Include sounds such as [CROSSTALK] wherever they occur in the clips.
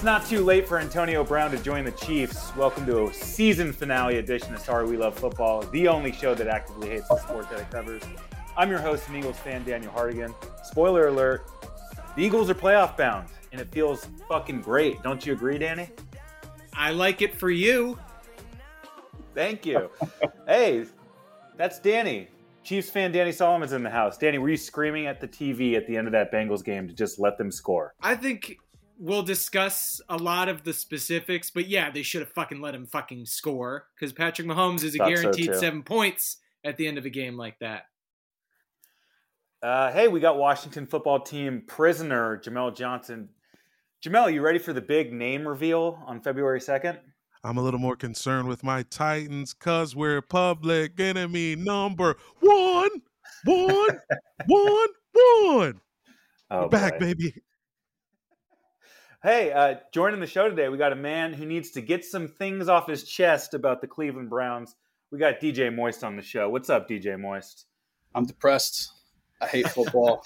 It's not too late for Antonio Brown to join the Chiefs. Welcome to a season finale edition of Sorry We Love Football, the only show that actively hates the sport that it covers. I'm your host and Eagles fan, Daniel Hardigan. Spoiler alert, the Eagles are playoff bound, and it feels fucking great. Don't you agree, Danny? I like it for you. Thank you. hey, that's Danny. Chiefs fan Danny Solomon's in the house. Danny, were you screaming at the TV at the end of that Bengals game to just let them score? I think we'll discuss a lot of the specifics, but yeah, they should have fucking let him fucking score because Patrick Mahomes is a Thought guaranteed too. seven points at the end of a game like that. Uh, hey, we got Washington football team prisoner Jamel Johnson. Jamel, you ready for the big name reveal on February 2nd? I'm a little more concerned with my Titans because we're public enemy number one, one, [LAUGHS] one, one. Oh, We're back, boy. baby. Hey, uh, joining the show today, we got a man who needs to get some things off his chest about the Cleveland Browns. We got DJ Moist on the show. What's up, DJ Moist? I'm depressed. I hate football.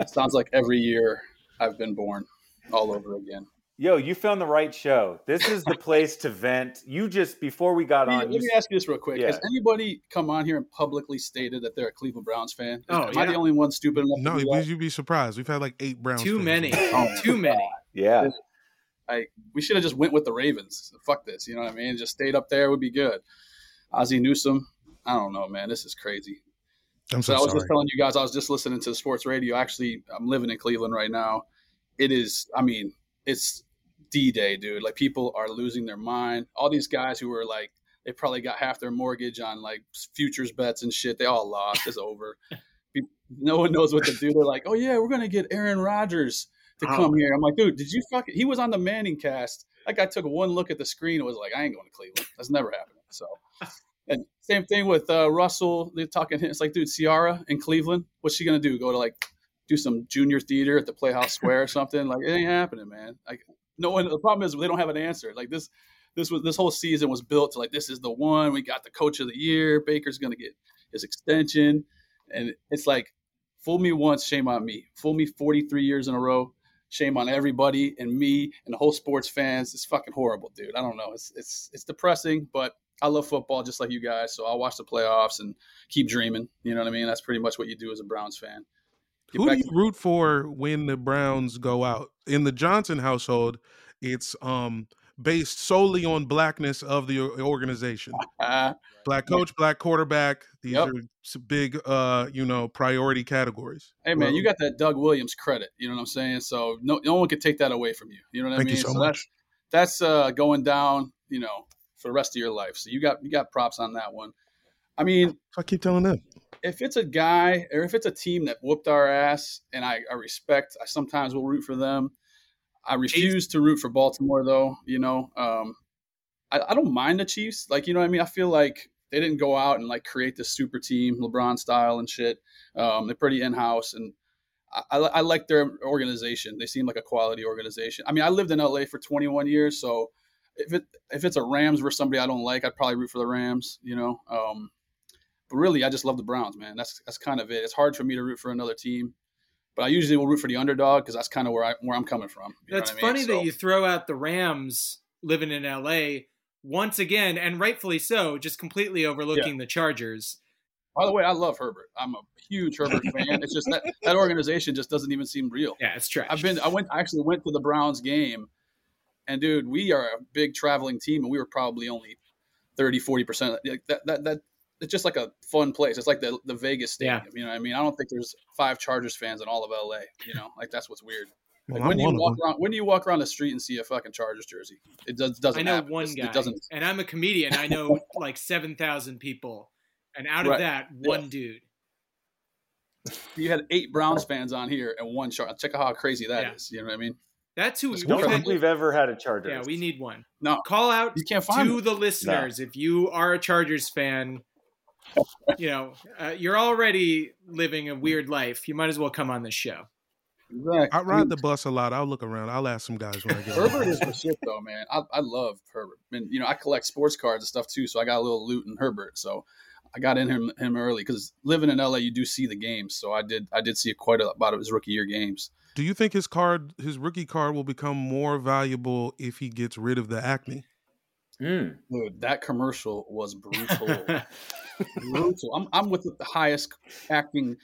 it [LAUGHS] sounds like every year I've been born all over again. Yo, you found the right show. This is the place to vent. You just before we got Let me, on, let me ask you this real quick. Yeah. Has anybody come on here and publicly stated that they're a Cleveland Browns fan? Is- Oh, Am I the only one stupid enough No, to do would you be surprised? We've had like eight Browns. Too fans. many. Oh, Too many. Yeah. I, we should have just went with the Ravens. Fuck this. You know what I mean? Just stayed up there would be good. Ozzie Newsome. I don't know, man. This is crazy. I'm So so I was sorry. just telling you guys, I was just listening to sports radio. Actually, I'm living in Cleveland right now. It is, I mean, it's D Day, dude. Like people are losing their mind. All these guys who were like, they probably got half their mortgage on like futures bets and shit. They all lost. It's over. [LAUGHS] No one knows what to do. They're like, oh yeah, we're gonna get Aaron Rodgers to Oh. come here. I'm like, dude, did you fuck? It? He was on the Manning cast. That guy took one look at the screen and was like, I ain't going to Cleveland. That's never happening. So. And same thing with uh, Russell. They're talking. It's like, dude, Ciara in Cleveland. What's she gonna do? Go to like do some junior theater at the Playhouse Square or something? Like, it ain't happening, man. Like, no one. The problem is they don't have an answer. Like this, this was this whole season was built to like this is the one. We got the coach of the year. Baker's gonna get his extension, and it's like, fool me once, shame on me. Fool me 43 years in a row. Shame on everybody and me and the whole sports fans. It's fucking horrible, dude. I don't know. It's it's it's depressing, but I love football just like you guys, so I'll watch the playoffs and keep dreaming. You know what I mean? That's pretty much what you do as a Browns fan. Get Who do you to- root for when the Browns go out? In the Johnson household, it's um based solely on blackness of the organization. Ah, Black coach, black quarterback. These Yep. are big, uh, you know, priority categories. hey man, Well, you got that Doug Williams credit. You know what I'm saying? So no no one could take that away from you. You know what I mean? so that's that's uh, going down. You know, for the rest of your life. So you got you got props on that one. I mean, I keep telling them. if it's a guy or if it's a team that whooped our ass and I, I respect, I sometimes will root for them. I refuse to root for Baltimore though, you know. Um, I, I don't mind the Chiefs. Like, you know what I mean? I feel like they didn't go out and like create this super team, LeBron style and shit. Um, they're pretty in house and I, I, I like their organization. They seem like a quality organization. I mean, I lived in LA for 21 years, so if it if it's a Rams versus somebody I don't like, I'd probably root for the Rams, you know. Um, but really, I just love the Browns, man. That's that's kind of it. It's hard for me to root for another team, but I usually will root for the underdog because that's kind of where I where I'm coming from. That's I mean? funny So- that you throw out the Rams living in LA once again, and rightfully so, just completely overlooking the Chargers. By the way, I love Herbert. I'm a huge Herbert [LAUGHS] fan. It's just that that organization just doesn't even seem real. Yeah, it's trash. I've been. I went. I actually went to the Browns game And dude, we are a big traveling team, and we were probably only 30, 40 percent. That that that it's just like a fun place. It's like the the Vegas Stadium. Yeah. You know, what I mean, I don't think there's five Chargers fans in all of LA. You know, like that's what's weird. Well, Like, when do you walk around? When do you walk around the street and see a fucking Chargers jersey? It does doesn't. I know happen. one It's- guy, It doesn't. and I'm a comedian. I know [LAUGHS] like seven thousand people, and out of Right. that, one dude. You had eight Browns fans on here and one Char. Check out how crazy that is. Yeah. You know what I mean? That's who. That's we don't think we've ever had a Chargers. yeah, we need one. No, Call out you can't find to it. the listeners if you are a Chargers fan. You know, uh, you're already living a weird life. You might as well come on this show. Exactly. I ride the bus a lot. I'll look around. I'll ask some guys when I get Herbert is the shit though, man. I, I love Herbert. And you know, I collect sports cards and stuff too, so I got a little loot in Herbert. So I got in him him early because living in LA, you do see the games. So I did I did see quite a lot of his rookie year games. Do you think his card, his rookie card, will become more valuable if he gets rid of the acne? Mm. Dude, that commercial was brutal. [LAUGHS] brutal. I'm I'm with the highest acting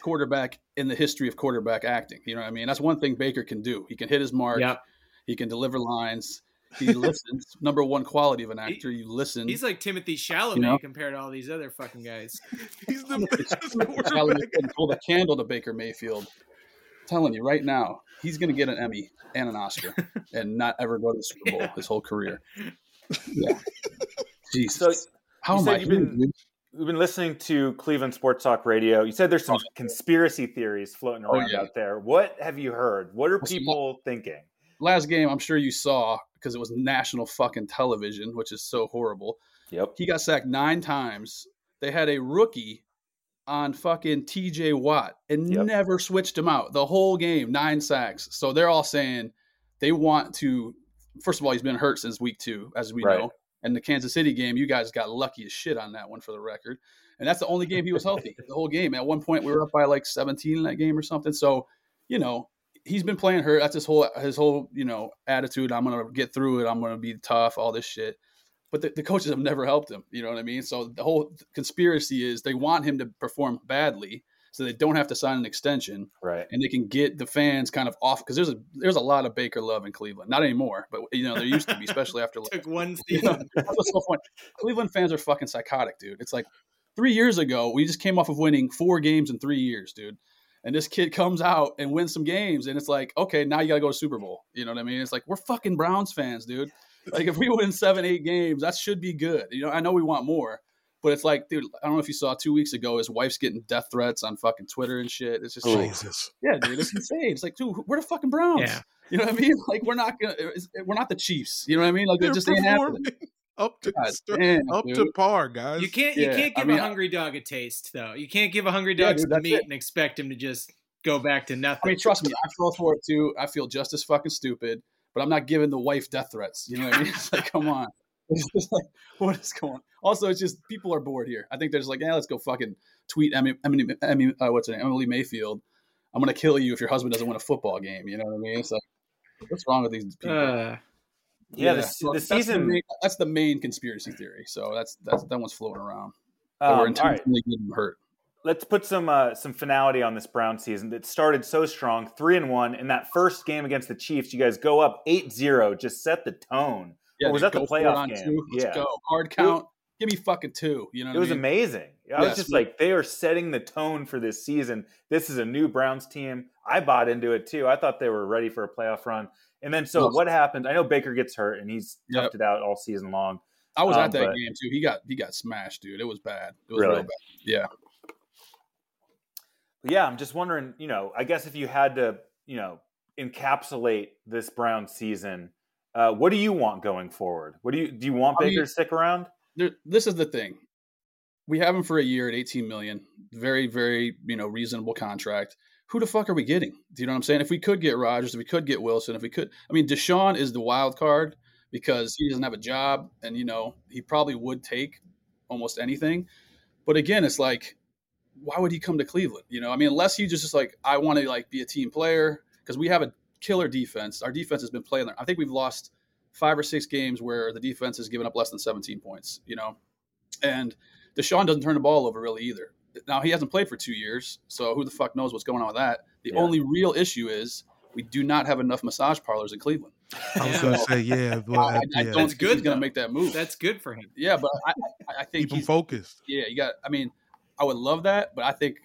quarterback in the history of quarterback acting. You know what I mean? That's one thing Baker can do. He can hit his mark. yep. He can deliver lines. He listens. [LAUGHS] Number one quality of an actor. You listen. He's like Timothée Chalamet You know? compared to all these other fucking guys. [LAUGHS] He's the best quarterback. couldn't hold a candle to Baker Mayfield. I'm telling you right now, he's going to get an Emmy and an Oscar and not ever go to the Super Bowl his whole career. Yeah. [LAUGHS] Jesus. So How you am said I you've been- we've been listening to Cleveland Sports Talk Radio. You said there's some oh. conspiracy theories floating Oh, around yeah. out there. What have you heard? What are people thinking? Last game, I'm sure you saw because it was national fucking television, which is so horrible. Yep. He got sacked nine times. They had a rookie on fucking TJ Watt and Yep. never switched him out the whole game, nine sacks. So they're all saying they want to. First of all, he's been hurt since week two, as we Right. know. And the Kansas City game, you guys got lucky as shit on that one for the record. And that's the only game he was healthy the whole game. At one point, we were up by like 17 in that game or something. So, you know, he's been playing hurt. That's his whole his whole you know attitude. I'm gonna get through it. I'm gonna be tough. All this shit. But the, the coaches have never helped him. You know what I mean? So the whole conspiracy is they want him to perform badly so they don't have to sign an extension Right. and they can get the fans kind of off because there's a there's a lot of Baker love in Cleveland. Not anymore, but you know there used to be, especially after [LAUGHS] Took one [LAUGHS] you know, season. that's what's so funny. Cleveland fans are fucking psychotic, dude. It's like three years ago, we just came off of winning four games in three years, dude. And this kid comes out and wins some games, and it's like, okay, now you got to go to Super Bowl. You know what I mean? It's like we're fucking Browns fans, dude. Like if we win seven, eight games, that should be good. You know, I know we want more, but it's like, dude, I don't know if you saw two weeks ago, his wife's getting death threats on fucking Twitter and shit. It's just Oh. like, Jesus. yeah, dude, it's insane. It's like, dude, we're the fucking Browns. Yeah. You know what I mean? [LAUGHS] Like we're not gonna, we're not the Chiefs. You know what I mean? Like They're just ain't happening. performing [LAUGHS] up to God st- damn, up dude. to par, guys. You can't you Yeah, can't I give mean, a I- hungry dog a taste though. You can't give a hungry Yeah, dog dude, some that's meat it. and expect him to just go back to nothing. I mean, trust me, I fell for it too. I feel just as fucking stupid, but I'm not giving the wife death threats. You know what I mean? [LAUGHS] It's like, come on. It's just like, what is going on? Also, it's just people are bored here. I think they're just like, yeah, let's go fucking tweet Emmy, Emmy, Emmy uh, what's her name? Emily Mayfield. I'm gonna kill you if your husband doesn't win a football game. You know what I mean? It's like, what's wrong with these people? Uh, Yeah, the, so the that's the season. main, that's the main conspiracy theory. So that's that's that one's floating around. Um, we're all right, intentionally getting hurt. let's put some uh, some finality on this Brown season that started so strong, three and one. In that first game against the Chiefs, you guys go up 8-0, just set the tone. Or was that the playoff game? Two. Let's Yeah. go. Hard count. Give me fucking two. You know what It was mean? amazing. I was just like, they are setting the tone for this season. This is a new Browns team. I bought into it too. I thought they were ready for a playoff run. And then, so Yes. what happened? I know Baker gets hurt and he's Yep. toughed it out all season long. I was Um, at that but- game too. He got he got smashed, dude. It was bad. It was Really? real bad. Yeah. Yeah, I'm just wondering, you know, I guess if you had to, you know, encapsulate this Brown season, uh, what do you want going forward? What do you do? You want I Baker mean- to stick around? There, this is the thing. We have him for a year at 18 million. Very, very, you know, reasonable contract. Who the fuck are we getting? Do you know what I'm saying? If we could get Rodgers, if we could get Wilson, if we could, I mean, Deshaun is the wild card because he doesn't have a job, and you know he probably would take almost anything. But again, it's like, why would he come to Cleveland? You know, I mean, unless he just is like, I want to like be a team player because we have a killer defense. Our defense has been playing. there. I think we've lost five or six games where the defense has given up less than 17 points. You know, and Deshaun doesn't turn the ball over really either. Now he hasn't played for two years, so who the fuck knows what's going on with that? The Yeah. only real issue is we do not have enough massage parlors in Cleveland. I was gonna say yeah, well, [LAUGHS] I, I yeah. don't That's think good, he's going to make that move. That's good for him. yeah, but I, I, I think keep him he's, focused. yeah, you got. I mean, I would love that, but I think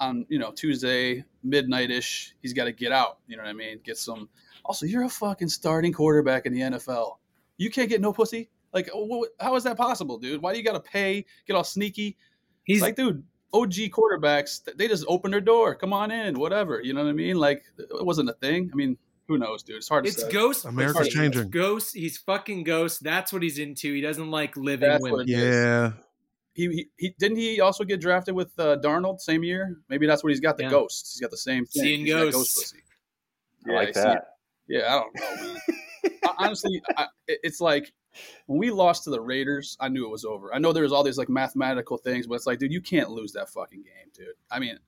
on you know Tuesday midnight ish, he's got to get out. You know what I mean? Get some. Also, you're a fucking starting quarterback in the NFL. You can't get no pussy. Like, wh- how is that possible, dude? Why do you got to pay? Get all sneaky? He's like, dude, OG quarterbacks, they just open their door. Come on in, whatever. You know what I mean? Like, it wasn't a thing. I mean, who knows, dude? It's hard to say. it's say. ghost. America's changing. Ghost. He's fucking ghost. That's what he's into. He doesn't like living That's women. what it is. Yeah, He, he, he didn't he also get drafted with uh, Darnold same year? Maybe that's what he's got. The Yeah. ghosts. He's got the same thing. Seeing He's got ghosts. pussy. I like I that. it. Yeah, I don't know, man. [LAUGHS] I- Honestly, I, it's like when we lost to the Raiders, I knew it was over. I know there was all these like mathematical things, but it's like, dude, you can't lose that fucking game, dude. I mean,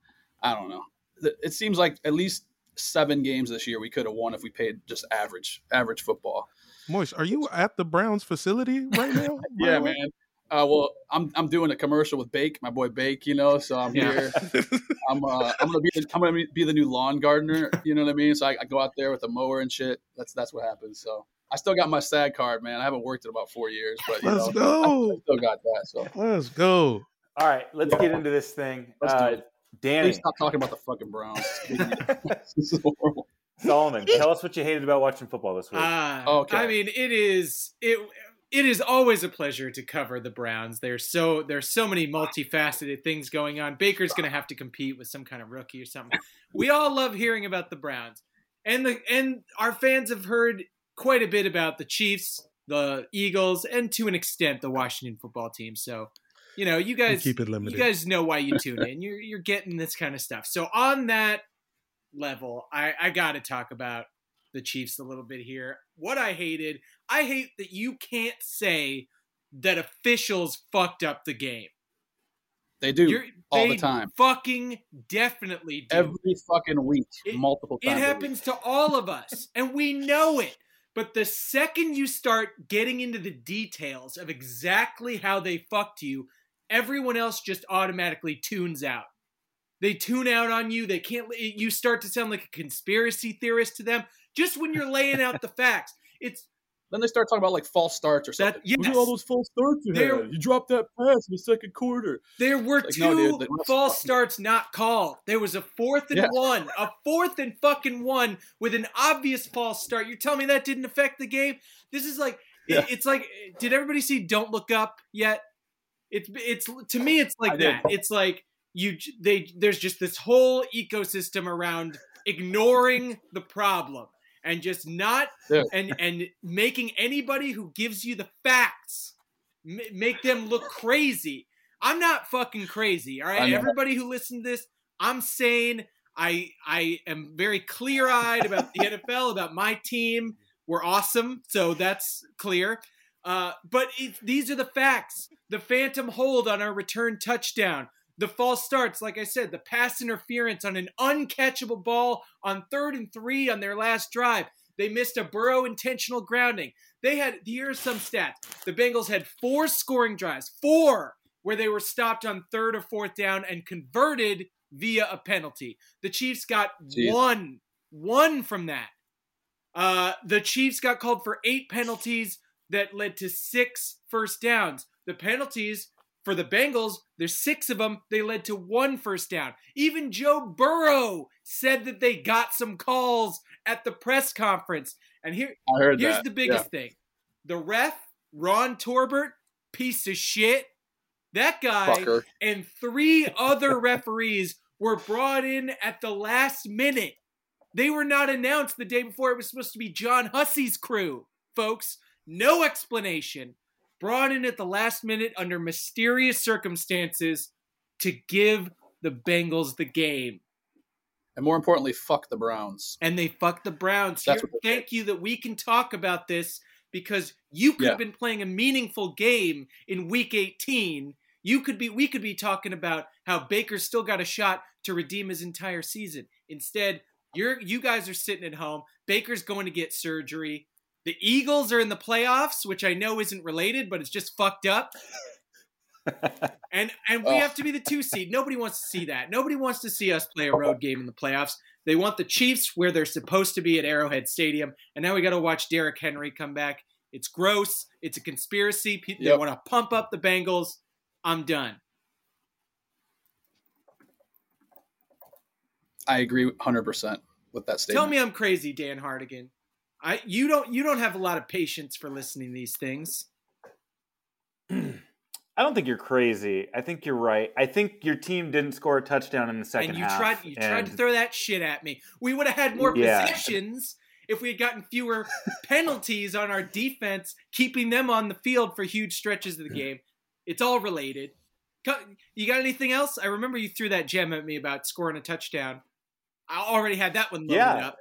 I don't know. It it seems like at least seven games this year we could have won if we paid just average, average football. Moist, are you at the Browns facility right now? [LAUGHS] Yeah, the way? man. Uh, well, I'm I'm doing a commercial with Bake, my boy Bake. You know, so I'm Yeah. here. [LAUGHS] I'm uh, I'm gonna be the, I'm gonna be the new lawn gardener. You know what I mean? So I, I go out there with a mower and shit. That's that's what happens. So I still got my SAG card, man. I haven't worked in about four years, but you Let's know, I go. still got that. So Let's go. All right, let's get into this thing. Let's do Uh, it. Danny please stop talking about the fucking Browns. this is [LAUGHS] horrible. Solomon, tell us what you hated about watching football this week. Ah, Okay. I mean, it is it. It is always a pleasure to cover the Browns. There's so there's so many multifaceted things going on. Baker's going to have to compete with some kind of rookie or something. We all love hearing about the Browns, and the and our fans have heard quite a bit about the Chiefs, the Eagles, and to an extent the Washington football team. So, you know, you We guys keep it limited. you guys know why you tune [LAUGHS] in. You're you're getting this kind of stuff. So on that level, I I got to talk about the Chiefs a little bit here. What I hated, I hate that you can't say that officials fucked up the game. They do You're, all the time. Fucking definitely do. every fucking week, It- multiple It happens to all of us, and we know it. But the second you start getting into the details of exactly how they fucked you, everyone else just automatically tunes out. They tune out on you. They can't. You start to sound like a conspiracy theorist to them just when you're laying out the facts. It's Then they start talking about like false starts or That- something. Look at all those false starts you They're- had. You dropped that pass in the second quarter. There were Like, two no, dude, the false starts not called. There was a fourth and Yeah. one, a fourth and fucking one with an obvious false start. You're telling me that didn't affect the game? This is like, Yeah. it's like, did everybody see Don't Look Up yet? It's it's to me, it's like I did. that. It's like you they there's just this whole ecosystem around ignoring the problem and just not Yeah. and and making anybody who gives you the facts m- make them look crazy. I'm not fucking crazy, all right? Everybody who listened to this, I'm sane. I I am very clear-eyed about the [LAUGHS] NFL, about my team. We're awesome, so that's clear. Uh, but it, these are the facts. The phantom hold on our return touchdown. The false starts, like I said, the pass interference on an uncatchable ball on third and three on their last drive. They missed a Burrow intentional grounding. They had, here are some stats. The Bengals had four scoring drives, four, where they were stopped on third or fourth down and converted via a penalty. The Chiefs got Jeez. one, one from that. Uh, the Chiefs got called for eight penalties that led to six first downs. The penalties for the Bengals, there's six of them. They led to one first down. Even Joe Burrow said that they got some calls at the press conference. And here, here's that. the biggest thing: the ref, Ron Torbert, piece of shit. That guy Fucker. and three other [LAUGHS] referees were brought in at the last minute. They were not announced the day before it was supposed to be John Hussey's crew, folks. No explanation. Brought in at the last minute under mysterious circumstances to give the Bengals the game. And more importantly, fuck the Browns. And they fuck the Browns. Here- thank you that we can talk about this because you could Yeah. have been playing a meaningful game in week 18. You could be we could be talking about how Baker's still got a shot to redeem his entire season. Instead, you're you guys are sitting at home. Baker's going to get surgery. The Eagles are in the playoffs, which I know isn't related, but it's just fucked up. [LAUGHS] and and we Oh. have to be the two seed. Nobody wants to see that. Nobody wants to see us play a road game in the playoffs. They want the Chiefs where they're supposed to be at Arrowhead Stadium, and now we got to watch Derrick Henry come back. It's gross. It's a conspiracy. Pe- They Yep. want to pump up the Bengals. I'm done. I agree 100% with that statement. Tell me I'm crazy, Dan Hardigan. I you don't you don't have a lot of patience for listening to these things. [CLEARS THROAT] I don't think you're crazy. I think you're right. I think your team didn't score a touchdown in the second and you half. tried you tried to throw that shit at me. We would have had more Yeah. possessions if we had gotten fewer [LAUGHS] penalties on our defense, keeping them on the field for huge stretches of the game. It's all related. You got anything else? I remember you threw that gem at me about scoring a touchdown. I already had that one loaded Yeah. up.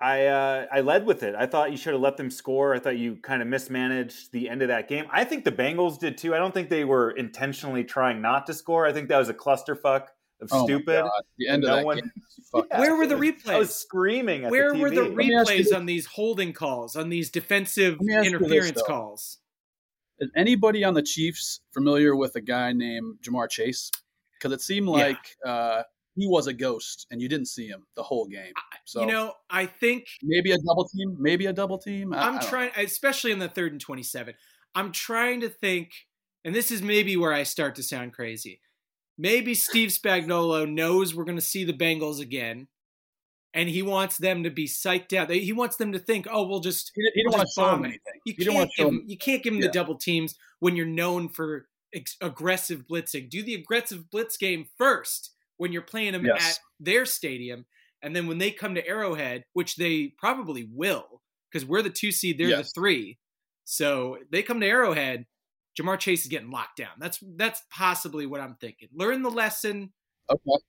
I uh, I led with it. I thought you should have let them score. I thought you kind of mismanaged the end of that game. I think the Bengals did too. I don't think they were intentionally trying not to score. I think that was a clusterfuck of Oh my stupid. God, The end of No that one- game. [LAUGHS] Yeah. Where were the stupid. I was replays? screaming at Where the were the TV. me ask you replays on these holding calls, on these defensive Let me ask you this, interference calls? Is anybody on the Chiefs familiar with a guy named Ja'Marr Chase? Because it seemed Yeah. like uh, he was a ghost, and you didn't see him the whole game. So you know, I think maybe a double team, maybe a double team. I- don't trying, especially in the third and 27. I'm trying to think, and this is maybe where I start to sound crazy. Maybe Steve Spagnuolo knows we're going to see the Bengals again, and he wants them to be psyched out. He wants them to think, "Oh, we'll just He, he we'll didn't want to show bomb anything. You didn't can't want to give him, you can't give him Yeah. the double teams when you're known for ex- aggressive blitzing. Do the aggressive blitz game first when you're playing them Yes. at their stadium, and then when they come to Arrowhead, which they probably will, because we're the two seed, they're Yes. the three. So they come to Arrowhead, Ja'Marr Chase is getting locked down. That's that's possibly what I'm thinking. Learn the lesson Okay.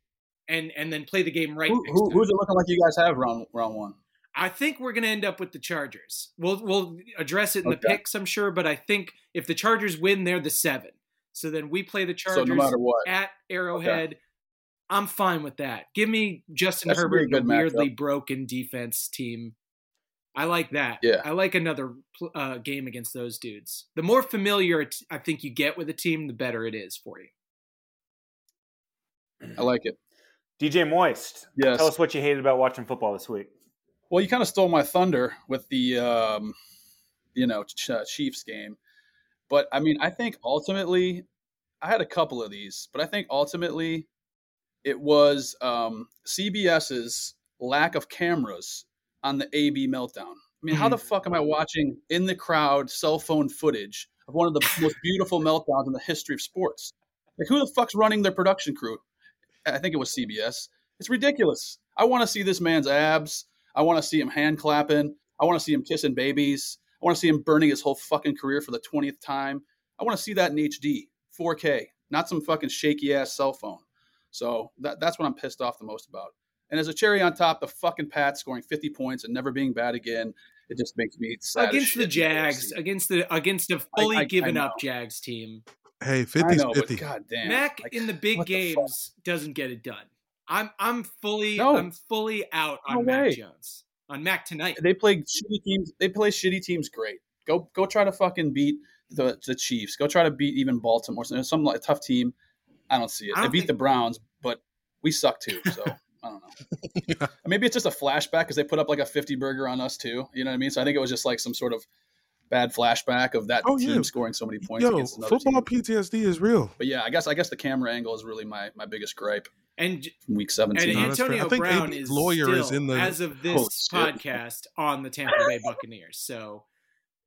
and and then play the game right. Who, who, who's it looking like you guys have round round one? I think we're going to end up with the Chargers. We'll we'll address it in the picks, I'm sure, but I think if the Chargers win, they're the seven. So then we play the So Chargers no matter what, at Arrowhead. I'm fine with that. Give me Justin That should be Herbert a and a good matchup. weirdly broken defense team. I like that. Yeah. I like another uh, game against those dudes. The more familiar it- I think you get with a team, the better it is for you. I like it. DJ Moist, Yes. tell us what you hated about watching football this week. Well, you kind of stole my thunder with the, um, you know, Ch- uh, Chiefs game. But I mean, I think ultimately, I had a couple of these, but I think ultimately it was um, CBS's lack of cameras on the AB meltdown. I mean, how the fuck am I watching in the crowd cell phone footage of one of the most beautiful meltdowns in the history of sports? Like, who the fuck's running their production crew? I think it was CBS. It's ridiculous. I want to see this man's abs. I want to see him hand clapping. I want to see him kissing babies. I want to see him burning his whole fucking career for the 20th time. I want to see that in HD, 4K, not some fucking shaky ass cell phone. So that, that's what I'm pissed off the most about. And as a cherry on top, the fucking Pats scoring 50 points and never being bad again, it just makes me sad. against the shit. Jags, against the against a fully I- I given know. up Jags team. Hey, I 50's know, 50. but god damn. Mac Like, in the big what the games doesn't get it done. I'm I'm fully No. I'm fully out on No Mac way. Jones. On Mac tonight. they play shitty teams. They play shitty teams great. Go go try to fucking beat the the Chiefs. Go try to beat even Baltimore. Some some like tough team. I don't see it. I They don't beat think- the Browns, but we suck too. So I don't know. [LAUGHS] Maybe it's just a flashback because they put up like a fifty burger on us too. You know what I mean? So I think it was just like some sort of bad flashback of that Oh, team yeah. scoring so many points Yo, against football team. PTSD is real. But yeah, I guess I guess the camera angle is really my my biggest gripe And from week and seventeen. No. Antonio I think Brown AB's is lawyer still, is in the- as of this shit. podcast on the Tampa Bay Buccaneers. So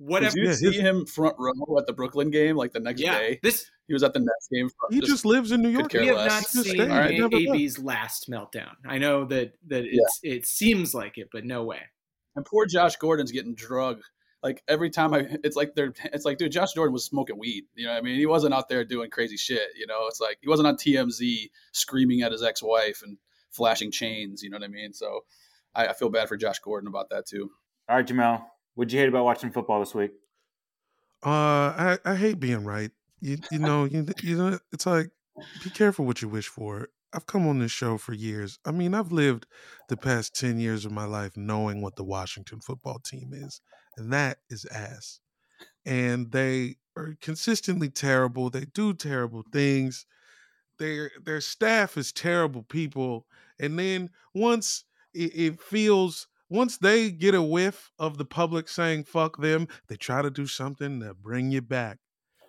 whatever Did you see him front row at the Brooklyn game like the next yeah, day? this He was at the Nets game. He just, lives in New York. we have less. not just seen stayed. Alright. He never. AB's last meltdown. I know that that it's it seems like it, but no way. And poor Josh Gordon's getting drugged. Like every time I, it's like they're, it's like, dude, Josh Gordon was smoking weed. You know, what I mean, he wasn't out there doing crazy shit. You know, it's like he wasn't on TMZ screaming at his ex-wife and flashing chains. You know what I mean? So I, I feel bad for Josh Gordon about that too. All right, Jamel, what'd you hate about watching football this week? Uh, I, I hate being right. You you know you you know it's like be careful what you wish for. I've come on this show for years. I mean, I've lived the past ten years of my life knowing what the Washington football team is, and that is ass. And they are consistently terrible. They do terrible things. Their their staff is terrible people, And then once it, it feels, once they get a whiff of the public saying "fuck them," they try to do something to bring you back,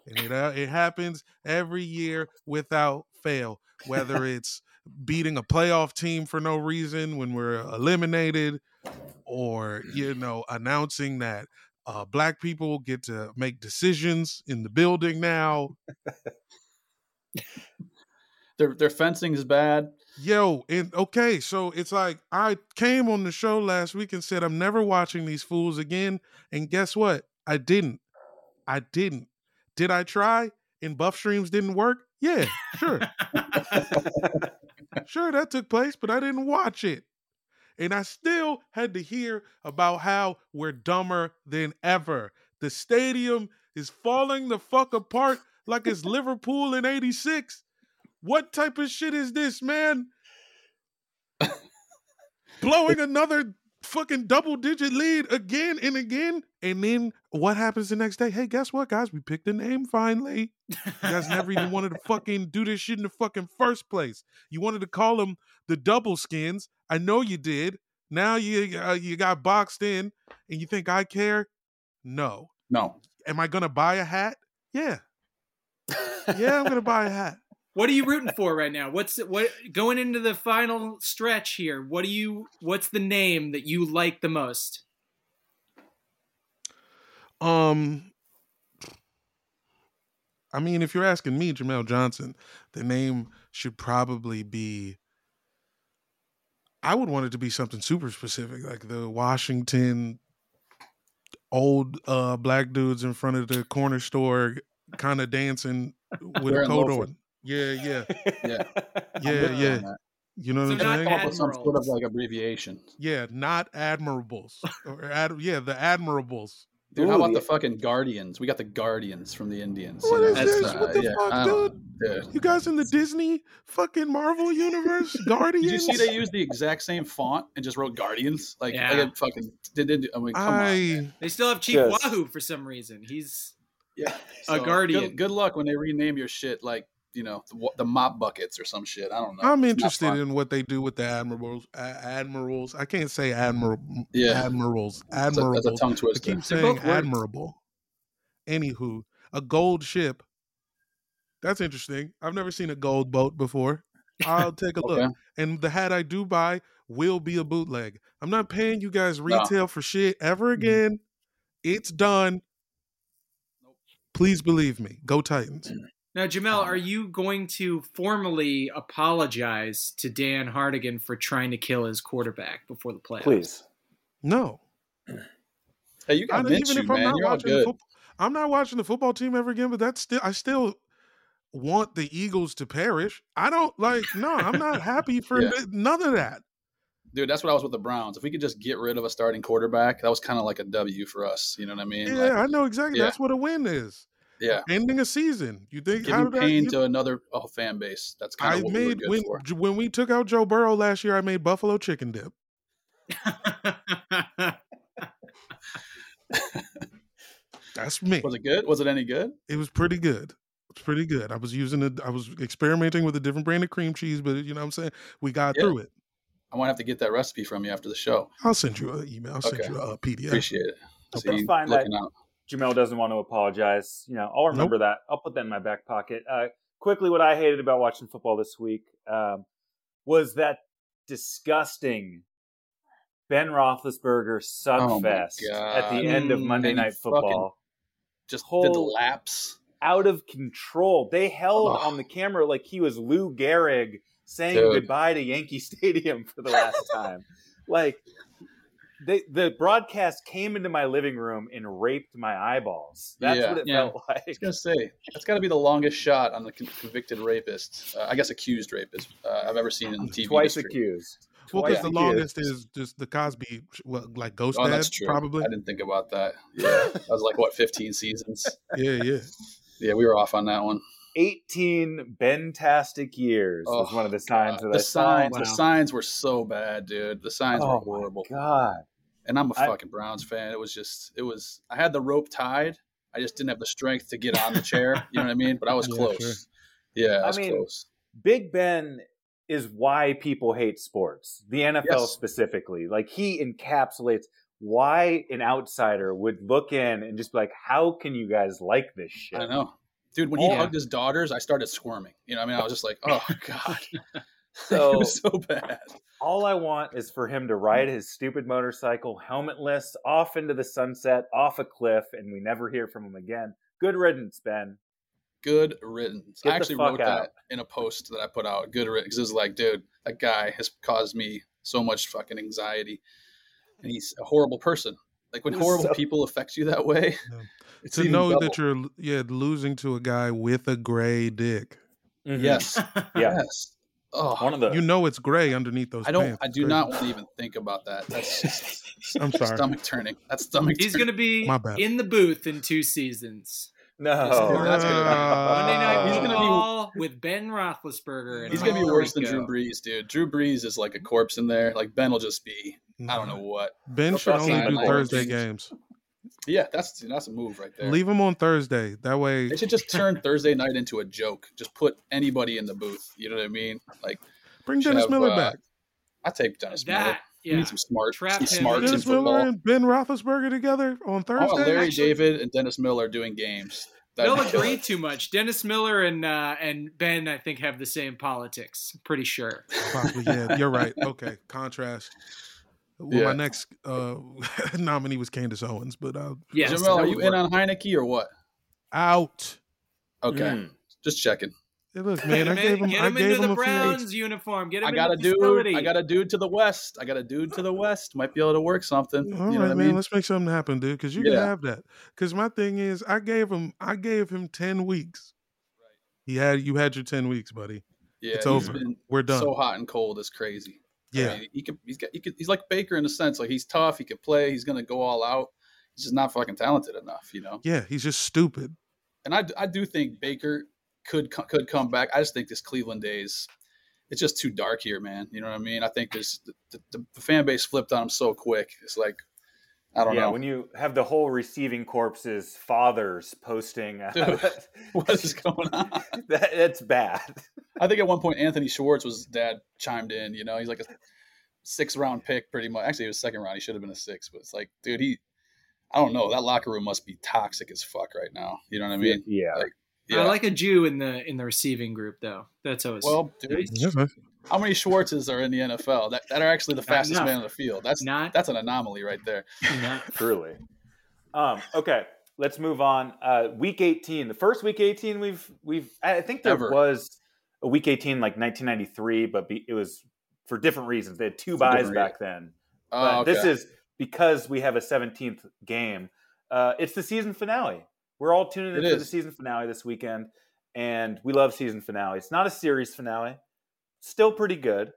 and it uh, it happens every year without fail. Whether [LAUGHS] it's beating a playoff team for no reason when we're eliminated, or you know announcing that uh, black people get to make decisions in the building now. [LAUGHS] Their their fencing is bad. Yo, and okay, so it's like I came on the show last week and said I'm never watching these fools again, and guess what? I didn't. I didn't. Did I try? And buff streams didn't work? Yeah, sure. [LAUGHS] sure, that took place, but I didn't watch it. And I still had to hear about how we're dumber than ever. The stadium is falling the fuck apart like it's [LAUGHS] Liverpool in 86. What type of shit is this, man? Blowing another fucking double digit lead again and again. And then what happens the next day? Hey, guess what, guys? We picked a name finally. You guys never even wanted to fucking do this shit in the fucking first place. You wanted to call them the double skins. I know you did. Now you uh, you got boxed in, and you think I care? No. No. Am I gonna buy a hat? Yeah. Yeah, I'm gonna buy a hat. What are you rooting for right now? What's what going into the final stretch here? What do you what's the name that you like the most? Um, I mean, if you're asking me, Jamel Johnson, the name should probably be. I would want it to be something super specific, like the Washington old uh black dudes in front of the corner store, kind of dancing with a coat on. Yeah, yeah, Yeah. [LAUGHS] yeah, yeah. You know So what I'm saying? Come up with some sort of like abbreviation. Yeah, not admirables. or ad, yeah, the admirables. Dude, how Ooh, about the- the fucking Guardians? We got the Guardians from the Indians. What you is know? this? That's, What uh, the fuck, I dude. You guys in the Disney fucking Marvel universe? Guardians? [LAUGHS] Did you see they used the exact same font and just wrote Guardians? Like, Yeah. like fucking did. did I mean, come on. I They still have Chief Yes. Wahoo for some reason. He's Yeah, A uh, Guardian. Good, good luck when they rename your shit like you know the, the mop buckets or some shit. I don't know. I'm It's interested in what they do with the admirals. A- admirals. I can't say admiral. Yeah. Admirals. That's a, Admirable. that's a tongue I keep saying both admirable. Anywho, a gold ship. That's interesting. I've never seen a gold boat before. I'll take a [LAUGHS] Okay. look. And the hat I do buy will be a bootleg. I'm not paying you guys retail for shit ever Mm-hmm. again. It's done. Please believe me. Go Titans. [CLEARS THROAT] now Jamel, uh-huh. are you going to formally apologize to Dan Hardigan for trying to kill his quarterback before the playoffs? Please. No. [CLEARS THROAT] Hey, you I got don't- Minshew, man. You're all watching the good. football, I'm not watching the football team ever again, but that's still I still want the Eagles to perish. I don't like no, I'm not happy for [LAUGHS] Yeah. none of that. Dude, that's what I was with the Browns. If we could just get rid of a starting quarterback, that was kind of like a W for us. You know what I mean? Yeah, Like, I know exactly. yeah. That's what a win is. Yeah. Ending a season. You think Giving did I, pain you- to another oh, fan base. That's kind of what we were made good when for. when we took out Joe Burrow last year, I made buffalo chicken dip. That's me. Was it good? Was it any good? It was pretty good. It's pretty good. I was using it. I was experimenting with a different brand of cream cheese, but you know what I'm saying? We got Yeah. through it. I might have to get that recipe from you after the show. I'll send you an email. I'll send Okay. you a PDF. Appreciate it. That's See, fine, that- looking out. Jamel doesn't want to apologize. You know, I'll remember that. I'll put that in my back pocket. Uh, quickly, what I hated about watching football this week um, was that disgusting Ben Roethlisberger Oh my at the end of Mm, Monday he Night Football. Just Whole- laps. Out of control. They held on the camera like he was Lou Gehrig saying Dude. goodbye to Yankee [LAUGHS] Stadium for the last time. like, they, the broadcast came into my living room and raped my eyeballs. That's Yeah. what it Yeah. felt I like. was gonna say that's got to be the longest shot on the convicted rapist. Uh, I guess accused rapist uh, I've ever seen in TV Twice history. accused. Well, Twice because the longest is just the Cosby, well, like Ghost Oh, Dad, that's true. probably. I didn't think about that. [LAUGHS] Yeah, that was like what 15 seasons. Yeah, yeah. Yeah, we were off on that one. 18 bentastic years was Oh, one of the signs God. that the I signs, saw. the signs were so bad, dude. The signs were Oh, horrible. God. And I'm a I- fucking Browns fan. It was just, it was. I had the rope tied. I just didn't have the strength to get on the chair. You know what I mean? But I was [LAUGHS] close. sure. Yeah, I I mean, close. Big Ben is why people hate sports, the NFL Yes. specifically. Like he encapsulates why an outsider would look in and just be like, "How can you guys like this shit?" I know, dude. When he Yeah. hugged his daughters, I started squirming. You know, I mean, I was just like, oh [LAUGHS] god, So- [LAUGHS] it was so bad. All I want is for him to ride his stupid motorcycle, helmetless, off into the sunset, off a cliff, and we never hear from him again. Good riddance, Ben. Good riddance. Get I actually wrote out. that in a post that I put out. Good riddance. Because it's like, dude, that guy has caused me so much fucking anxiety, and he's a horrible person. Like when [LAUGHS] horrible so- people affect you that way, Yeah. [LAUGHS] it's to even know double. that you're yeah losing to a guy with a gray dick. Mm-hmm. yes, yes. Oh, One of the You know it's gray underneath those I don't. pants. I do not want to even think about that. That's just [LAUGHS] I'm sorry. stomach turning. That's stomach. He's turning. going to be My bad. in the booth in two seasons. no. That's gonna- be Monday Night He's gonna be- Football with Ben Roethlisberger. And He's gonna be worse than Tirico. Drew Brees, dude. Drew Brees is like a corpse in there. Like Ben will just be. I don't know what. Ben He'll should only do Thursday games. Yeah, that's that's a move right there. Leave them on Thursday. That way, They should just turn Thursday night into a joke. Just put anybody in the booth. You know what I mean? Like bring Dennis have, Miller uh, back. I take Dennis Miller. That, We need some smart, Trap some him. smarts in Dennis Miller and Ben Roethlisberger together on I want Thursday. Larry Actually- David and Dennis Miller doing games. That'd They'll agree too much. Dennis Miller and uh, and Ben, I think, have the same politics. Pretty sure. Probably, yeah. You're right. Okay, contrast. Well, Yeah. my next uh, [LAUGHS] nominee was Candace Owens, but uh, Yes, Jamel, are you would in on Heinicke or what? out. Okay, Mm. just checking. Hey, look, Get man, I him, gave in, him. get I him gave into him the a. Browns uniform. Get him I got a into the dude. facility. I got a dude to the west. I got a dude to the west. Might be able to work something. All you right, what I man. mean? Let's make something happen, dude. Because you can Yeah. have that. Because my thing is, I gave him. I gave him ten weeks. He had. You had your ten weeks, buddy. Yeah, it's over. been We're done. so hot and cold. It's crazy. I yeah. mean, he could. He's got. He could, he's like Baker in a sense. Like he's tough. He could play. He's gonna go all out. He's just not fucking talented enough, you know. Yeah. He's just stupid. And I, I do think Baker could could come back. I just think this Cleveland days, it's just too dark here, man. You know what I mean? I think there's the, the, the fan base flipped on him so quick. It's like I don't yeah, know when you have the whole receiving corpses fathers posting, [LAUGHS] uh, Dude, what is going on. [LAUGHS] that, that's bad. I think at one point Anthony Schwartz was dad chimed in. You know, he's like a six round pick, pretty much. Actually, it was second round. He should have been a six, but it's like, dude, he. I don't know. That locker room must be toxic as fuck right now. You know what I mean? yeah. Yeah. I like a Jew in the in the receiving group though. That's always well, [LAUGHS] dude, Yeah, how many Schwartzes are in the NFL that, that are actually the fastest enough. man on the field? That's Not- that's an anomaly right there. [LAUGHS] Truly. Um, okay, let's move on. Uh, week 18, the first week 18 we've we've I think there Ever. was a week 18 like 1993, but be, it was for different reasons. They had two For buys back then. But Oh, okay. this is because we have a 17th game. Uh, it's the season finale. We're all tuning in It for the season finale this weekend, and we love season finale. It's not a series finale, still pretty good.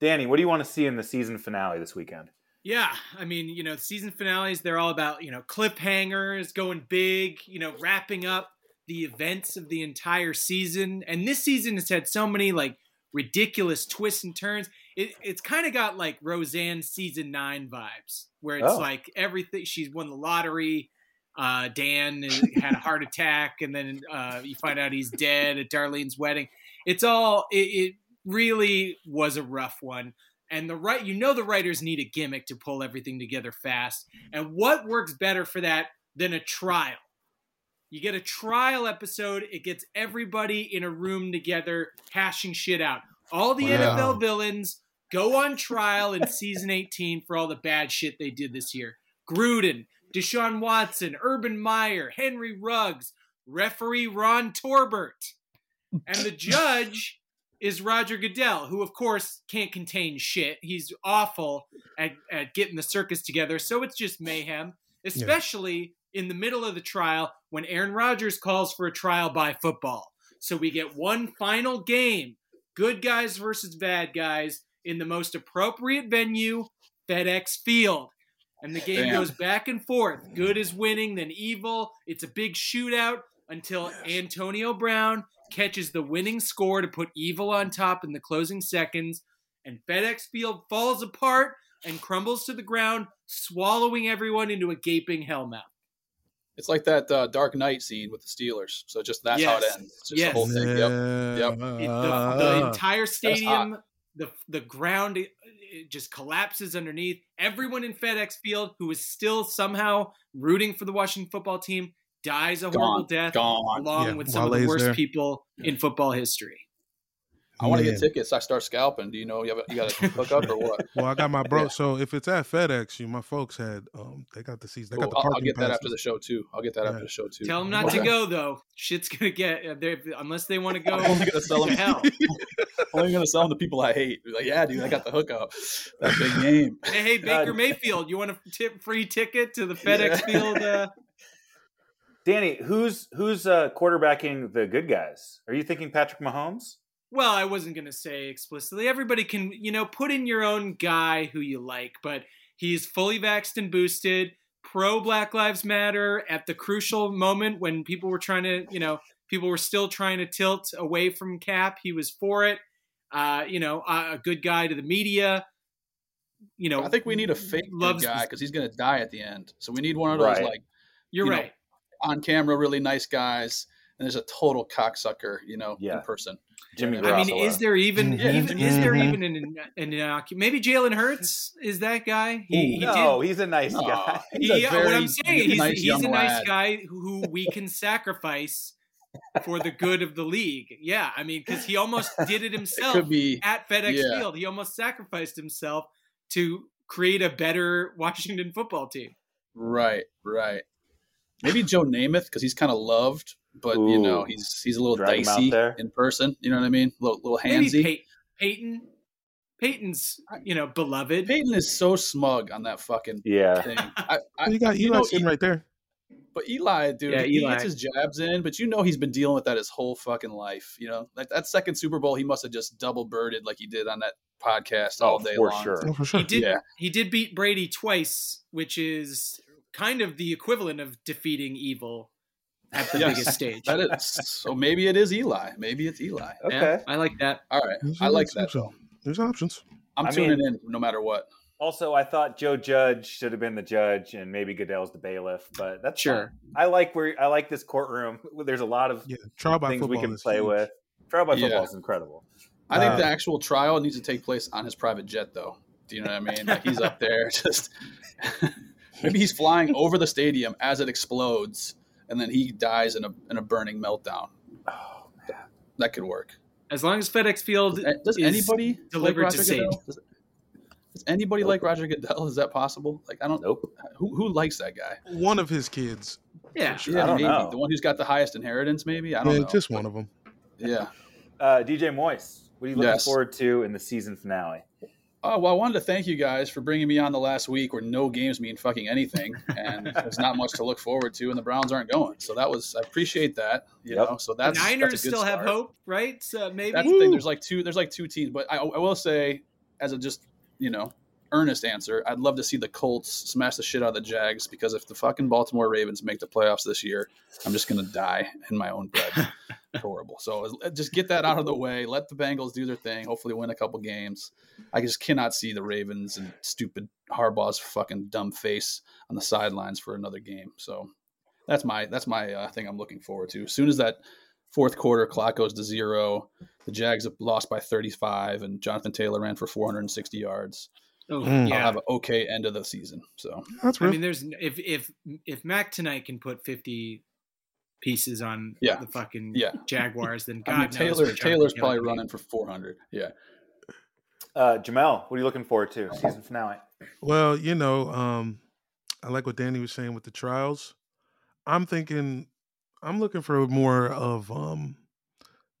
Danny, what do you want to see in the season finale this weekend? Yeah, I mean, you know, season finales, they're all about, you know, cliffhangers, going big, you know, wrapping up the events of the entire season. And this season has had so many like ridiculous twists and turns. It, it's kind of got like Roseanne season nine vibes, where it's Oh. like everything she's won the lottery. Uh, Dan had a heart attack, and then uh, you find out he's dead at Darlene's wedding. It's all, it, it really was a rough one. And the right you know the writers need a gimmick to pull everything together fast. And what works better for that than a trial? You get a trial episode it gets everybody in a room together hashing shit out. All the Wow. nfl villains go on trial in season 18 for all the bad shit they did this year. Gruden deshaun watson urban meyer henry ruggs referee ron torbert and the judge is Roger Goodell, who of course can't contain shit. He's awful at, at getting the circus together, so it's just mayhem, especially in the middle of the trial when Aaron Rodgers calls for a trial by football. So we get one final game, good guys versus bad guys, in the most appropriate venue, FedEx Field. And the game Damn. goes back and forth. Good is winning, then evil. It's a big shootout until Antonio Brown catches the winning score to put evil on top in the closing seconds, and FedEx Field falls apart and crumbles to the ground, swallowing everyone into a gaping hellmouth. It's like that uh, Dark Knight scene with the Steelers. So just that's how it ends. It's just Yes. the whole thing. Yep. Yep. It- the, the Uh, entire stadium, the the ground, it, it just collapses underneath. Everyone in FedEx Field who is still somehow rooting for the Washington football team dies a horrible death, Gone. along Yeah, with some of the worst there. people in football history. I want to Man. get tickets. I start scalping. Do you know you, have a, you got a [LAUGHS] hookup or what? Well, I got my bro. Yeah. So if it's at FedEx, you my folks had um they got the seats. They got the I'll, I'll get that after the show too. I'll get that after the show too. Tell them not to go though. Shit's gonna get uh, unless they want to go [LAUGHS] I'm only gonna sell them. hell. [LAUGHS] I'm only gonna sell them to people I hate. Like, yeah, dude, I got the hookup. That big game. Hey, hey, Baker God. Mayfield, you want a tip free ticket to the FedEx Field? Uh, Danny, who's who's uh, quarterbacking the good guys? Are you thinking Patrick Mahomes? Well, I wasn't gonna say explicitly. Everybody can, you know, put in your own guy who you like, but he's fully vaxxed and boosted, pro Black Lives Matter at the crucial moment when people were trying to, you know, people were still trying to tilt away from Cap. He was for it. Uh, you know, a a good guy to the media. You know, I think we need a fake good loves guy because he's gonna die at the end. So we need one of those Right. like You're you know, right. on camera, really nice guys, and there's a total cocksucker, you know, Yeah. in person. Jimmy Yeah. I mean, is there even, even is there Mhm. even an, an innocu- maybe Jalen Hurts is that guy? He, he no, he's a nice Aw, guy. he's a He, uh, very what I'm saying, he's, nice he's a nice lad. guy who we can sacrifice for the good of the league. Yeah, I mean, because he almost [LAUGHS] did it It himself could be at FedEx yeah. Field. He almost sacrificed himself to create a better [LAUGHS] Washington football team. right, right. Maybe Joe Namath because he's kind of loved, but you know he's he's a little Drag dicey there. in person. You know what I mean? A little, little Maybe handsy. Pey- Peyton. Peyton's, you know, beloved. Peyton is so smug on that fucking Yeah. thing. [LAUGHS] I, I, you got you Eli know, sitting right there. But Eli, dude, Yeah, he Eli. gets his jabs in, but you know he's been dealing with that his whole fucking life. You know, like that second Super Bowl, he must have just double birded like he did on that podcast all Oh, day for long. sure. Oh, for sure. He did. Yeah. He did beat Brady twice, which is kind of the equivalent of defeating evil at the Yes. biggest stage. That is so. Maybe it is Eli. Maybe it's Eli. Okay. Yeah, I like that. All right, There's I like that So. There's options. I'm I tuning mean- in no matter what. Also, I thought Joe Judge should have been the judge, and maybe Goodell's the bailiff. But that's Sure. fine. I like where I like this courtroom. [LAUGHS] There's a lot of Yeah, trial by things we can play huge. with. Trial by Yeah. football is incredible. I think Uh, the actual trial needs to take place on his private jet, though. Do you know what I mean? Like he's up there, [LAUGHS] just [LAUGHS] maybe he's flying over the stadium as it explodes, and then he dies in a in a burning meltdown. Oh, man, That could work. As long as FedEx Field Does, does is anybody delivered like to Roger safety. Does, does anybody Nope. like Roger Goodell? Is that possible? Like I don't. Nope. Who who likes that guy? One of his kids. Yeah. sure. Yeah, I don't maybe know. the one who's got the highest inheritance. Maybe I don't Yeah, know. just one of them. Yeah. Uh, DJ Moist, what are you looking Yes. forward to in the season finale? Oh, well, I wanted to thank you guys for bringing me on the last week where no games mean fucking anything, and [LAUGHS] there's not much to look forward to, and the Browns aren't going. So that was I appreciate that. You Yep. know, so that's The Niners that's a good still have hope, right? So maybe. That's the thing. There's like two. There's like two teams, but I, I will say, as a just you know earnest answer, I'd love to see the Colts smash the shit out of the Jags because if the fucking Baltimore Ravens make the playoffs this year, I'm just gonna die in my own bed. [LAUGHS] Horrible. So uh, just get that out of the way. Let the Bengals do their thing. Hopefully, win a couple games. I just cannot see the Ravens and stupid Harbaugh's fucking dumb face on the sidelines for another game. So that's my that's my uh, thing I'm looking forward to. As soon as that fourth quarter clock goes to zero, the Jags have lost by 35, and Jonathan Taylor ran for 460 yards. Oh, Mm. I'll yeah. have an okay end of the season. So That's I mean, there's if if if Mac tonight can put 50 pieces on Yeah. the fucking Yeah. Jaguars, then [LAUGHS] God I mean, Taylor what Taylor's probably can do. running for 400. Yeah. Uh, Jamel, what are you looking forward to? Season finale. Well, you know, um, I like what Danny was saying with the trials. I'm thinking, I'm looking for more of um,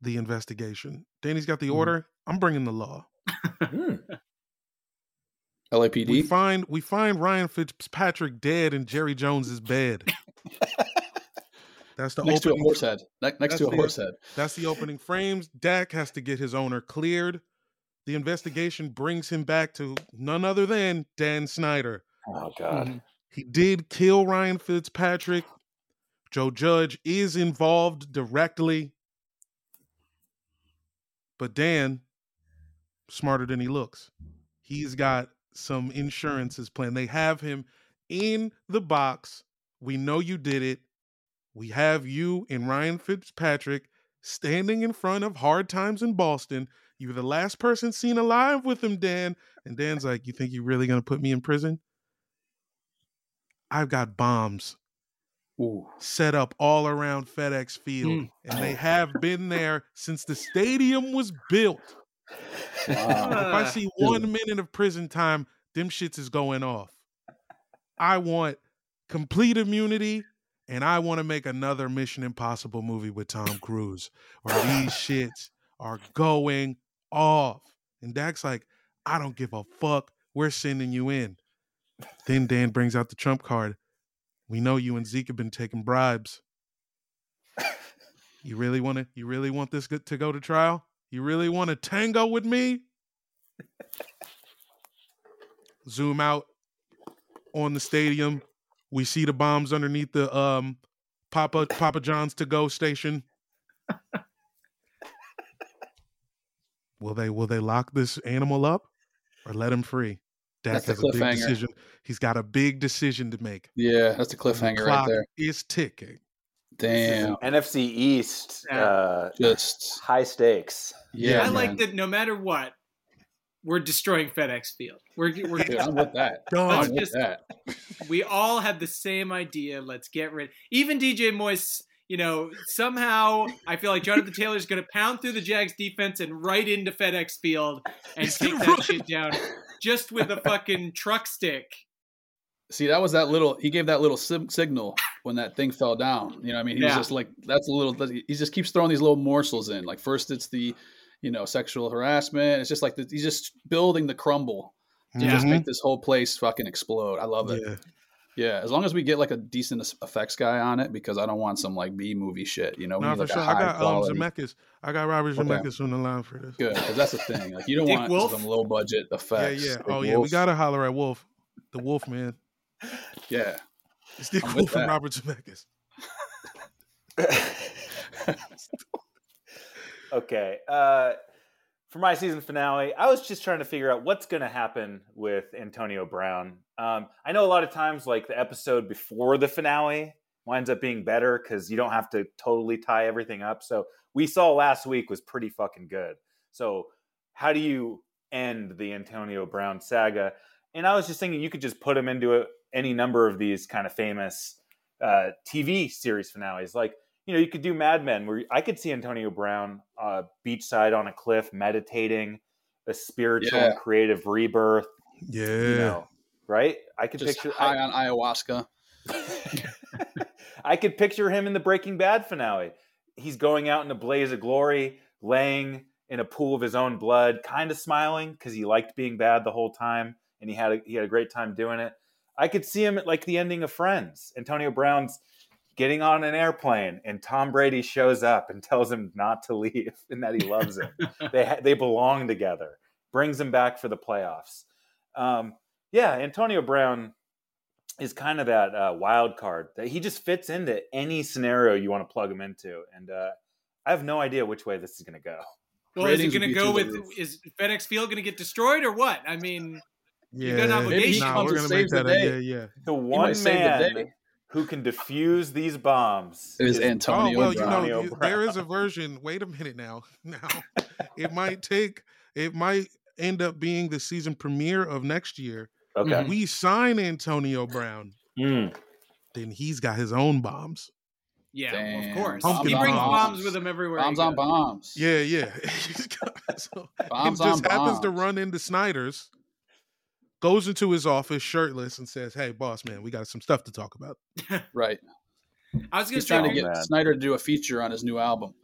the investigation. Danny's got the Mhm. order. I'm bringing the law. [LAUGHS] Hmm. We LAPD. find we find Ryan Fitzpatrick dead in Jerry Jones's bed. That's the next to a opening. horse head. Ne- next That's to a the- horse head. That's the opening frames. Dak has to get his owner cleared. The investigation brings him back to none other than Dan Snyder. Oh God. Mhm. He did kill Ryan Fitzpatrick. Joe Judge is involved directly. But Dan, smarter than he looks. He's got some insurances plan. They have him in the box. We know you did it. We have you and Ryan Fitzpatrick standing in front of Hard Times in Boston. You're the last person seen alive with him, Dan. And Dan's like, You think you're really going to put me in prison? I've got bombs Ooh. set up all around FedEx Field, Mm. and they have been there since the stadium was built. Wow. If I ah. see [LAUGHS] one minute of prison time, them shits is going off. I want complete immunity, and I want to make another Mission Impossible movie with Tom Cruise, where these [LAUGHS] shits are going off. And Dak's like, I don't give a fuck. We're sending you in. Then Dan brings out the trump card. We know you and Zeke have been taking bribes. [LAUGHS] You really want to? You really want this go- to go to trial? You really want to tango with me? [LAUGHS] Zoom out on the stadium. We see the bombs underneath the um Papa Papa John's to go station. [LAUGHS] will they will they lock this animal up or let him free? Dak That's has a big decision. He's got a big decision to make. Yeah, that's the The cliffhanger right clock there. is ticking. Damn. NFC East, Yeah. uh, Just high stakes. yeah. I like man. that no matter what, we're destroying FedEx Field. We're, we're [LAUGHS] Dude, I'm with that. Done. I'm Let's with just- that. we all have the same idea. Let's get rid. Even DJ Moist, you know, somehow I feel like Jonathan Taylor is going to pound through the Jags defense and right into FedEx Field and take that shit down just with a fucking truck stick. See, that was that little. He gave that little sim- signal when that thing fell down. You know, what I mean, he Yeah. was just like, "That's a little." He just keeps throwing these little morsels in. Like first, it's the, you know, sexual harassment. It's just like the, he's just building the crumble to just Mhm. make this whole place fucking explode. I love it. Yeah. Yeah, as long as we get like a decent effects guy on it, because I don't want some like B movie shit. You know, we No, need, for like, a sure. I high got um, quality- Zemeckis. I got Robert Okay. On the line for this. Good, because that's the thing. Like you don't want Wolf? some low budget effects. yeah. Dick Oh, yeah. We got to holler at Wolf. The Wolf Man. Yeah, It's the Wolf and that. Robert Zemeckis. [LAUGHS] okay. Uh, for my season finale, I was just trying to figure out what's going to happen with Antonio Brown. Um, I know a lot of times, like the episode before the finale winds up being better because you don't have to totally tie everything up. So we saw last week was pretty fucking good. So how do you end the Antonio Brown saga? And I was just thinking you could just put him into a, any number of these kind of famous uh, TV series finales, like you know, you could do Mad Men, where I could see Antonio Brown uh, beachside on a cliff, meditating, a spiritual Yeah. and creative rebirth. Yeah. You know, right? I could just picture. high I, on ayahuasca. [LAUGHS] I could picture him in the Breaking Bad finale. He's going out in a blaze of glory, laying in a pool of his own blood, kind of smiling because he liked being bad the whole time, and he had a, he had a great time doing it. I could see him at like the ending of Friends. Antonio Brown's getting on an airplane, and Tom Brady shows up and [LAUGHS] tells him not to leave and that he loves him. [LAUGHS] they ha- they belong together. Brings him back for the playoffs. Um, yeah, Antonio Brown is kind of that uh, wild card that he just fits into any scenario you want to plug him into, and uh, I have no idea which way this is going to go. Well, is it going to go with is FedEx Field going to get destroyed or what? I mean, Yeah. got an obligation. Nah, Comes we're gonna make saves the that. A, day. yeah, yeah. The one save the man day. who can defuse these bombs Is Antonio oh well, Brown. you know, you- there is a [LAUGHS] version. Wait a minute now. [LAUGHS] Now, it might take. It might end up being the season premiere of next year. Okay. We sign Antonio Brown, Mm. then he's got his own bombs. yeah, well, of course. Pumpkin he brings bombs. bombs with him everywhere. Bombs on bombs. Yeah, yeah. [LAUGHS] He's so, Bombs he on just happens to run into Snyder's, goes into his office shirtless, and says, "Hey, boss man, we got some stuff to talk about." [LAUGHS] Right. I was going to trying to get man. Snyder to do a feature on his new album.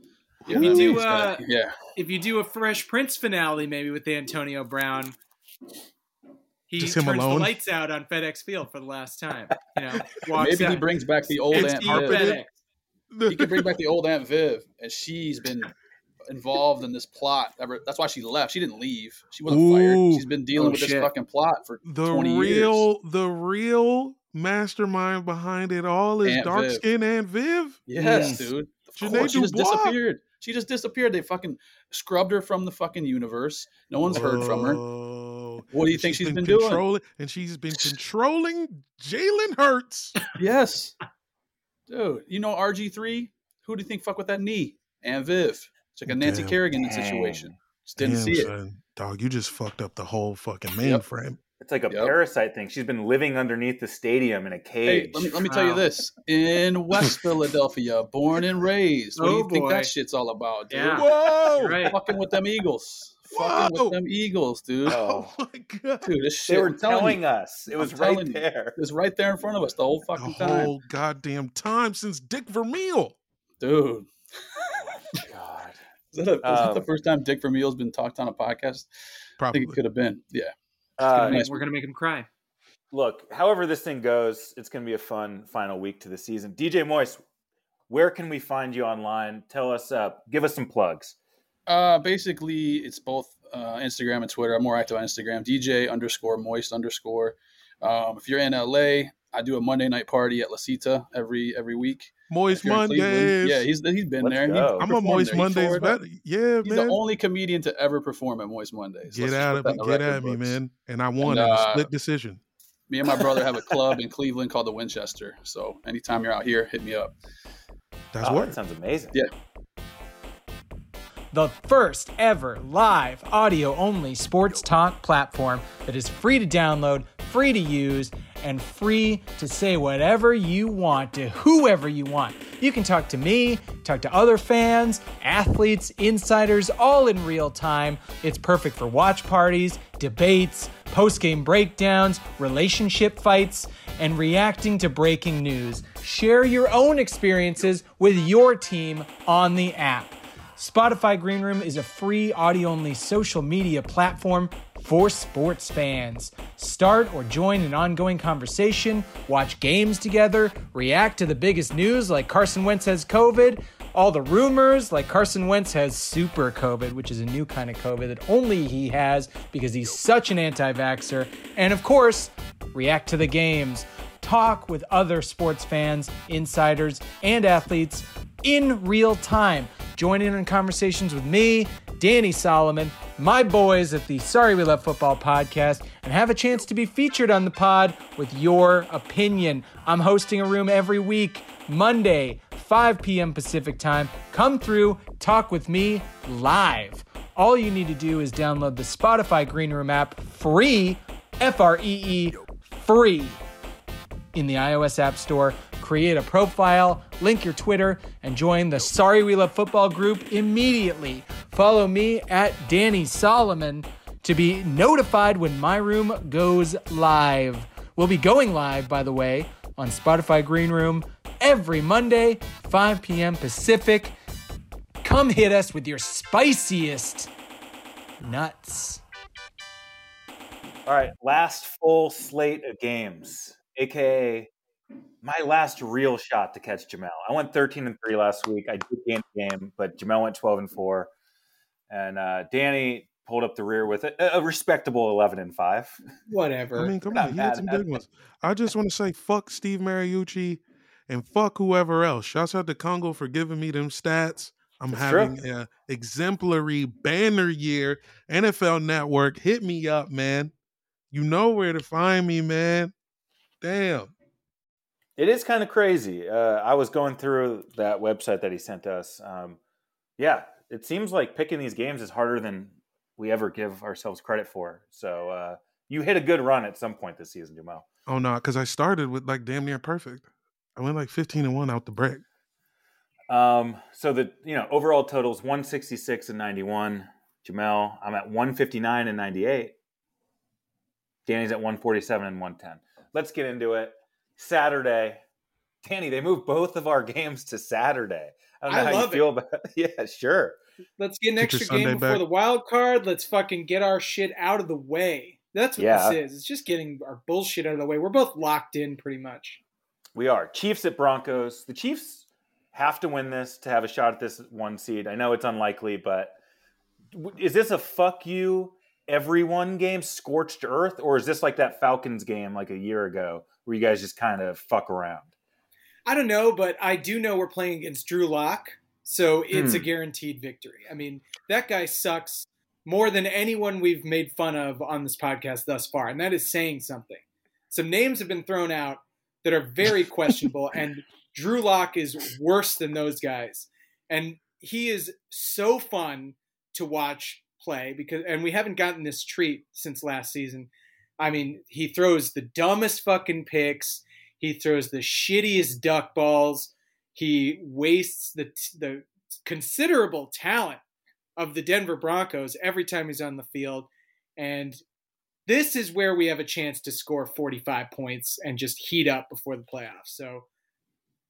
If you do, mean? He's got- uh, yeah. if you do a Fresh Prince finale, maybe with Antonio Brown, he Just turns him the alone? lights out on FedEx Field for the last time. You know, [LAUGHS] walks Maybe he brings back the old It's Aunt. Viv. He could bring back the old Aunt Viv, and she's been involved in this plot. Ever that's why she left. She didn't leave. She wasn't Ooh. fired. She's been dealing Oh, with this fucking plot for the twenty real, the real mastermind behind it all is Aunt dark Viv. skin and Viv. Yes, Yes. dude. Janae course, she just disappeared. She just disappeared. They fucking scrubbed her from the fucking universe. No one's heard from her. Oh. What do you And think she's been been doing? controlling? And she's been controlling Jalen Hurts. [LAUGHS] Yes. Dude, you know RG3? Who do you think fuck with that knee? And Viv. It's like a Nancy Damn. Kerrigan Dang. situation. Just didn't Damn, see it. son. Dog, you just fucked up the whole fucking Yep. mainframe. It's like a Yep. parasite thing. She's been living underneath the stadium in a cage. Hey, let me, let me tell you this. In West Philadelphia, born and raised. What do Oh, you think that shit's all about, dude? Yeah. Whoa! Right. Fucking with them Eagles. Fucking with them Eagles, dude. Oh. Oh my god. Dude, this shit. They were I'm telling telling us. It I'm was right telling you. there. It was right there in front of us the whole The fucking time. whole goddamn time since Dick Vermeil. Dude. God. Is that, a, is that the Um, first time Dick Vermeil's been talked on a podcast? I Probably. think it could have been. Yeah. Uh, Nice. We're gonna make him cry. look, however this thing goes, it's going to be a fun final week to the season. DJ Moist, where can we find you online? Tell us, uh, give us some plugs. Uh, basically, it's both uh, Instagram and Twitter. I'm more active on Instagram. DJ underscore moist underscore. Um, if you're in LA, I do a Monday night party at La Cita every every week. Moist If you're in Cleveland- Mondays. Yeah, he's he's been Let's there. He. I'm a Moist there. Mondays tore better. Yeah, man. He's man. the only comedian to ever perform at Moist Mondays. Get Let's just out of me. Get record at me, books. man. And I won And, in a uh, split decision. Me and my brother have a club [LAUGHS] in Cleveland called the Winchester. So anytime you're out here, hit me up. That's Oh, what. that sounds amazing. Yeah. the first ever live audio only sports talk platform that is free to download, free to use, and free to say whatever you want to whoever you want. You can talk to me, talk to other fans, athletes, insiders, all in real time. It's perfect for watch parties, debates, post game breakdowns, relationship fights, and reacting to breaking news. Share your own experiences with your team on the app. Spotify Green Room is a free audio only social media platform for sports fans. Start or join an ongoing conversation, watch games together, react to the biggest news like Carson Wentz has COVID, all the rumors like Carson Wentz has super COVID, which is a new kind of COVID that only he has because he's such an anti vaxxer, and of course, react to the games. Talk with other sports fans, insiders, and athletes in real time. Join in on conversations with me, Danny Solomon, my boys at the Sorry We Love Football podcast, and have a chance to be featured on the pod with your opinion. I'm hosting a room every week, Monday, 5 p.m. Pacific time. Come through, talk with me live. All you need to do is download the Spotify Green Room app free, F R E E, free in the iOS App Store, create a profile, link your Twitter, and join the Sorry We Love Football group immediately. Follow me at Danny Solomon to be notified when my room goes live. We'll be going live, by the way, on Spotify Green Room every Monday, 5 p.m. Pacific. Come hit us with your spiciest nuts. All right, last full slate of games, aka my last real shot to catch Jamel. I went 13 and 3 last week. I did gain the game, but Jamel went 12 and 4. And uh, Danny pulled up the rear with a, a respectable 11 and 5. [LAUGHS] Whatever. I mean, come on. He had some at big ones. I just want to say fuck Steve Mariucci and fuck whoever else. Shouts out to Congo for giving me them stats. I'm That's true. having an exemplary banner year. NFL Network, hit me up, man. You know where to find me, man. Damn. It is kind of crazy. Uh, I was going through that website that he sent us. Um, yeah, it seems like picking these games is harder than we ever give ourselves credit for. So uh, you hit a good run at some point this season, Jamal. Oh no, because I started with like damn near perfect. I went like 15 and 1 out the break. Um, so the you know overall totals 166 and 91. Jamel, I'm at 159 and 98. Danny's at 147 and 110. Let's get into it. Saturday. Danny, they moved both of our [LAUGHS] games to Saturday. I don't know I how love you it. feel about [LAUGHS] Yeah, sure. Let's get an Get extra game before back. the wild card. Let's fucking get our shit out of the way. That's what Yeah. this is. It's just getting our bullshit out of the way. We're both locked in pretty much. We are. Chiefs at Broncos. The Chiefs have to win this to have a shot at this one seed. I know it's unlikely, but is this a fuck you everyone game, scorched earth, or is this like that Falcons game like a year ago where you guys just kind of fuck around? I don't know, but I do know we're playing against Drew Lock, so it's a Hmm. guaranteed victory. I mean, that guy sucks more than anyone we've made fun of on this podcast thus far, and that is saying something. Some names have been thrown out that are very [LAUGHS] questionable, and Drew Lock is worse than those guys, and he is so fun to watch play because, and we haven't gotten this treat since last season. I mean, he throws the dumbest fucking picks. He throws the shittiest duck balls. He wastes the the considerable talent of the Denver Broncos every time he's on the field. And this is where we have a chance to score 45 points and just heat up before the playoffs. So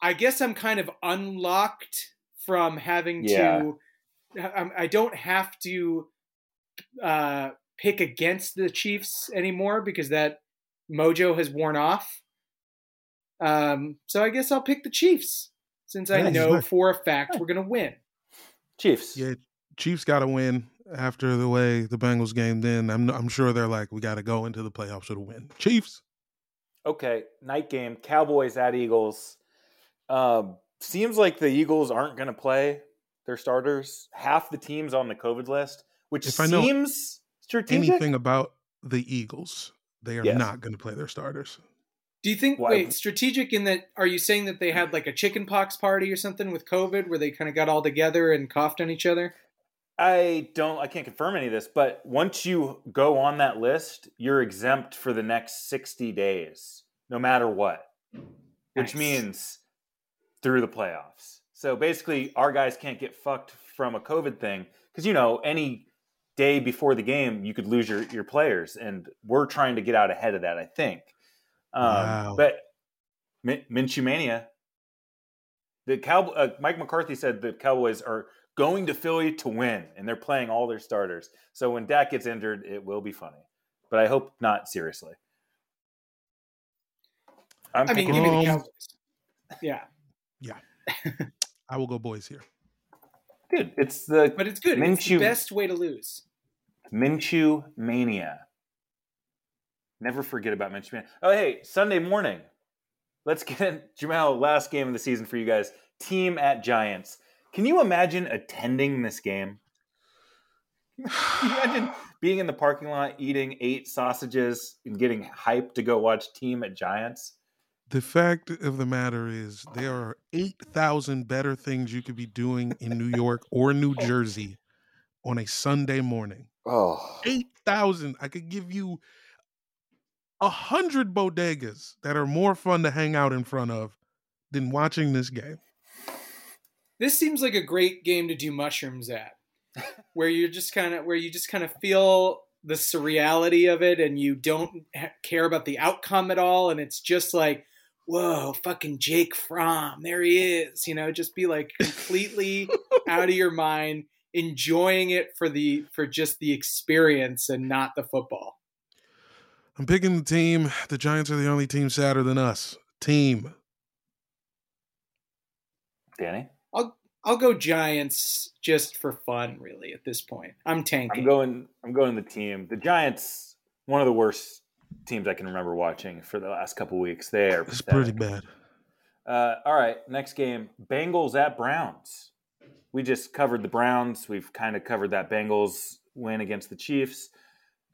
I guess I'm kind of unlocked from having Yeah. to, I, I don't have to uh, pick against the Chiefs anymore because that mojo has worn off. Um, so I guess I'll pick the Chiefs since I Yeah, know right. for a fact we're going to win. Chiefs. Yeah, Chiefs got to win after the way the Bengals game. Then I'm I'm sure they're like, we got to go into the playoffs with a win. Chiefs. Okay, night game. Cowboys at Eagles. Um, seems like the Eagles aren't going to play their starters. Half the teams on the COVID list, which If I know seems strategic. Anything about the Eagles? They are Yes. not going to play their starters. Do you think wait strategic in that? Are you saying that they had like a chicken pox party or something with COVID, where they kind of got all together and coughed on each other? I don't. I can't confirm any of this, but once you go on that list, you're exempt for the next sixty days, no matter what. Which means through the playoffs. So basically, our guys can't get fucked from a COVID thing because you know any day before the game you could lose your your players, and we're trying to get out ahead of that. I think. Um, Wow. But Min- Minshew mania. The Cowboy, uh, Mike McCarthy said the Cowboys are going to Philly to win, and they're playing all their starters. So when Dak gets injured, it will be funny, but I hope not seriously. I'm I mean, give me the Cowboys. Yeah, Yeah. I will go boys here. dude, it's the but it's good. It's the Minshew- best way to lose. Minshew mania. Never forget about Minshew mania. Oh, hey, Sunday morning. Let's get in. [LAUGHS] Jamal, last game of the season for you guys. Team at Giants. Can you imagine attending this game? Can [SIGHS] you imagine being in the parking lot, eating eight sausages, and getting hyped to go watch Team at Giants? The fact of the matter is, there are 8,000 better things you could be doing in New York or New Jersey on a Sunday morning. Oh, 8,000. I could give you a hundred bodegas that are more fun to hang out in front of than watching this game. This seems like a great game to do mushrooms at, [LAUGHS] where you're just kind of where you just kind of feel the surreality of it, and you don't ha- care about the outcome at all, and it's just like, whoa, fucking Jake Fromm, there he is, you know, just be like completely [LAUGHS] out of your mind, enjoying it for the for just the experience and not the football. I'm picking the team. The Giants are the only team sadder than us. Team. Danny, I'll I'll go Giants just for fun, really. At this point, I'm tanking. I'm going. I'm going the team. The Giants, one of the worst teams I can remember watching for the last couple weeks. They are It's pretty bad. Uh, all right, next game: Bengals at Browns. We just covered the Browns. We've kind of covered that Bengals win against the Chiefs.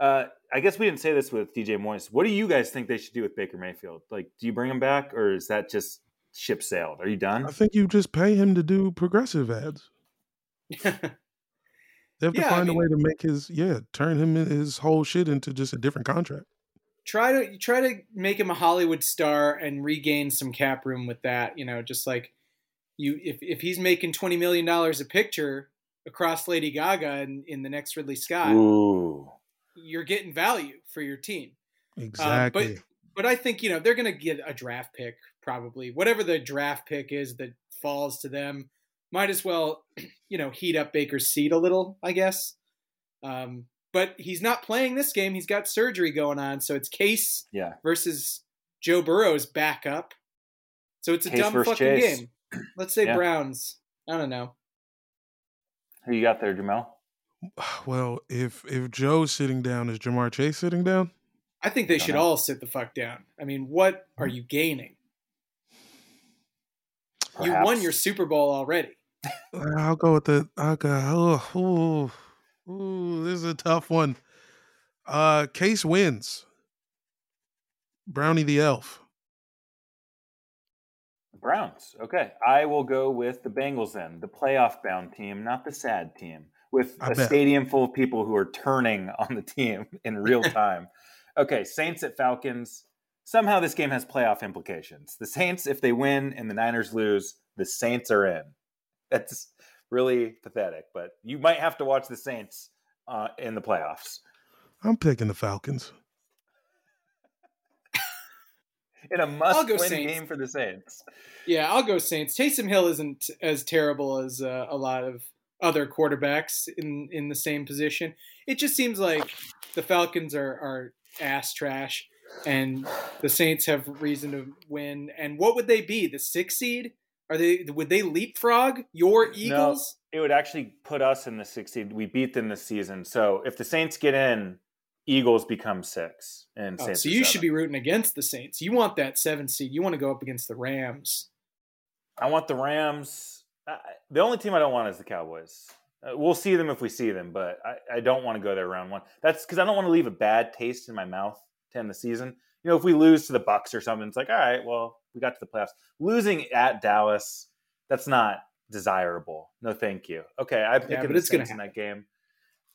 Uh, I guess we didn't say this with DJ Moist. What do you guys think they should do with Baker Mayfield? Like, do you bring him back, or is that just ship sailed? Are you done? I think you just pay him to do progressive ads. [LAUGHS] They have to Yeah, I find mean- a way to make his yeah turn him his whole shit into just a different contract. try to try to make him a Hollywood star and regain some cap room with that. You know, just like you, if if he's making twenty million dollars a picture across Lady Gaga in, in the next Ridley Scott, Ooh, you're getting value for your team. Exactly. but but I think you know they're going to get a draft pick probably whatever the draft pick is that falls to them. Might as well [CLEARS THROAT] you know heat up Baker's seat a little, I guess. Um, but he's not playing this game. He's got surgery going on, so it's Case yeah. versus Joe Burrow's backup. So it's a Case dumb fucking Chase. game. Let's say Yeah. Browns. I don't know. Who you got there, Jamal? [SIGHS] well, if if Joe's sitting down, is Ja'Marr Chase sitting down? I think they Don't should know. all sit the fuck down. I mean, what are you gaining? You won your Super Bowl already. Uh, I'll go with the. I'll go. Oh, ooh, ooh, this is a tough one. Uh, Case wins. Brownie the elf. Browns. Okay. I will go with the Bengals then, the playoff bound team, not the sad team, with I a bet. stadium full of people who are turning [LAUGHS] on the team in real [LAUGHS] time. okay. Saints at Falcons. Somehow this game has playoff implications. The Saints, if they win and the Niners lose, the Saints are in. That's really pathetic, but you might have to watch the Saints uh, in the playoffs. I'm picking the Falcons. [LAUGHS] In a I'll must go win Saints. game for the Saints. Yeah, I'll go Saints. Taysom Hill isn't as terrible as uh, a lot of other quarterbacks in in the same position. It just seems like the Falcons are are ass trash, and the Saints have reason to win. And what would they be? The six seed? Are they? Would they leapfrog your Eagles? No, it would actually put us in the sixth seed. We beat them this season. So if the Saints get in, Eagles become six. And Oh, Saints so you should be rooting against the Saints. You want that seven seed. You want to go up against the Rams. I want the Rams. I, the only team I don't want is the Cowboys. Uh, we'll see them if we see them, but I, I don't want to go there round one. That's because I don't want to leave a bad taste in my mouth to end the season. You know, if we lose to the Bucks or something, it's like, all right, well, we got to the playoffs. Losing at Dallas, that's not desirable. No, thank you. Okay, I'm picking but the it's gonna Saints in that game.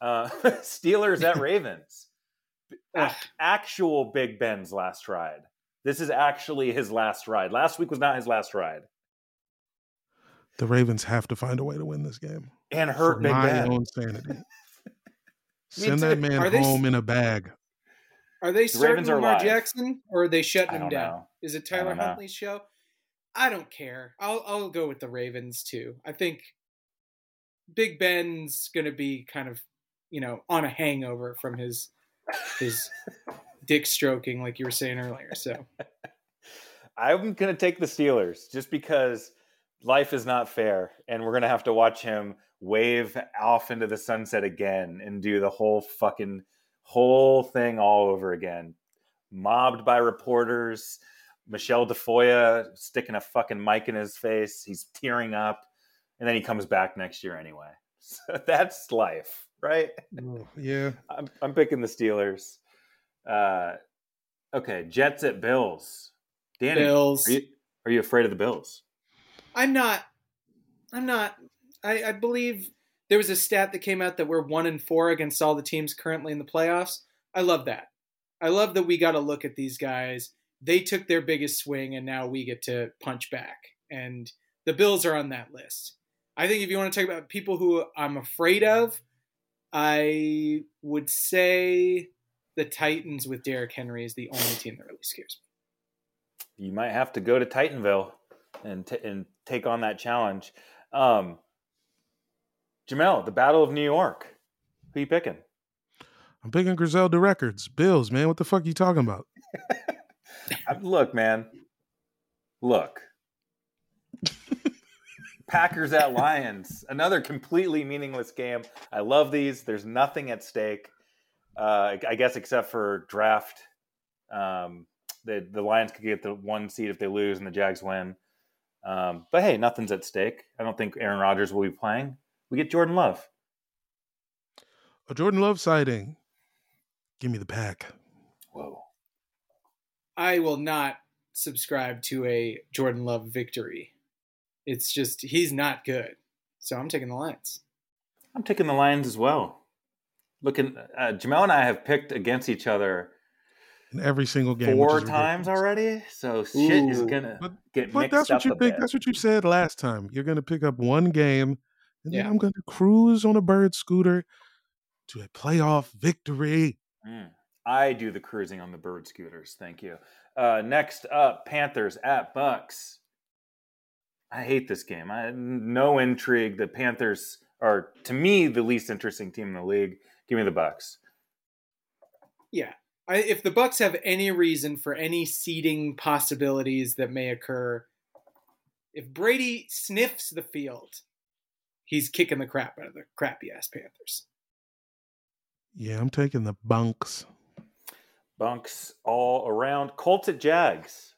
Uh, [LAUGHS] Steelers at Ravens. [LAUGHS] A- actual Big Ben's last ride. This is actually his last ride. Last week was not his last ride. The Ravens have to find a way to win this game. And For hurt Big my Ben. own sanity. [LAUGHS] [LAUGHS] Send that man Are they home in a bag. Are they starting Ravens are Lamar live. Jackson or are they shutting him down? know. Is it Tyler don't know. Huntley's show? I don't care. I'll I'll go with the Ravens too. I think Big Ben's going to be kind of, you know, on a hangover from his his [LAUGHS] dick stroking like you were saying earlier. So, I'm going to take the Steelers just because life is not fair. And we're going to have to watch him wave off into the sunset again and do the whole fucking whole thing all over again. Mobbed by reporters. Michele Tafoya sticking a fucking mic in his face. He's tearing up. And then he comes back next year anyway. [LAUGHS] So that's life, right? Oh, yeah. I'm, I'm picking the Steelers. Uh, okay, Jets at Bills. Danny, Bills. Are, you, are you afraid of the Bills? I'm not. I'm not. I, I believe there was a stat that came out that we're one and four against all the teams currently in the playoffs. I love that. I love that we got to look at these guys. They took their biggest swing, and now we get to punch back. And the Bills are on that list. I think if you want to talk about people who I'm afraid of, I would say the Titans with Derrick Henry is the only team that really scares me. You might have to go to Titanville and t- and take on that challenge. Um, Jamel, the Battle of New York. Who you picking? I'm picking Griselda Records. Bills, man. What the fuck are you talking about? [LAUGHS] Look, man. Look. [LAUGHS] Packers at Lions. Another completely meaningless game. I love these. There's nothing at stake. Uh, I guess except for draft. Um, the the Lions could get the one seed if they lose and the Jags win. Um, but hey, nothing's at stake. I don't think Aaron Rodgers will be playing. We get Jordan Love. A Jordan Love sighting. Give me the pack. Whoa. I will not subscribe to a Jordan Love victory. It's just he's not good. So I'm taking the Lions. I'm taking the Lions as well. Looking, uh, Jamel and I have picked against each other In every single game. four times already. So shit is gonna But- get But mixed that's up what you a think. bit. That's what you said last time. You're going to pick up one game, and then I'm going to cruise on a bird scooter to a playoff victory. Mm. I do the cruising on the bird scooters. Thank you. Uh, next up, Panthers at Bucks. I hate this game. I no intrigue. The Panthers are to me the least interesting team in the league. Give me the Bucks. Yeah. I, if the Bucks have any reason for any seeding possibilities that may occur, if Brady sniffs the field, he's kicking the crap out of the crappy ass Panthers. Yeah, I'm taking the bunks. Bunks all around. Colts at Jags.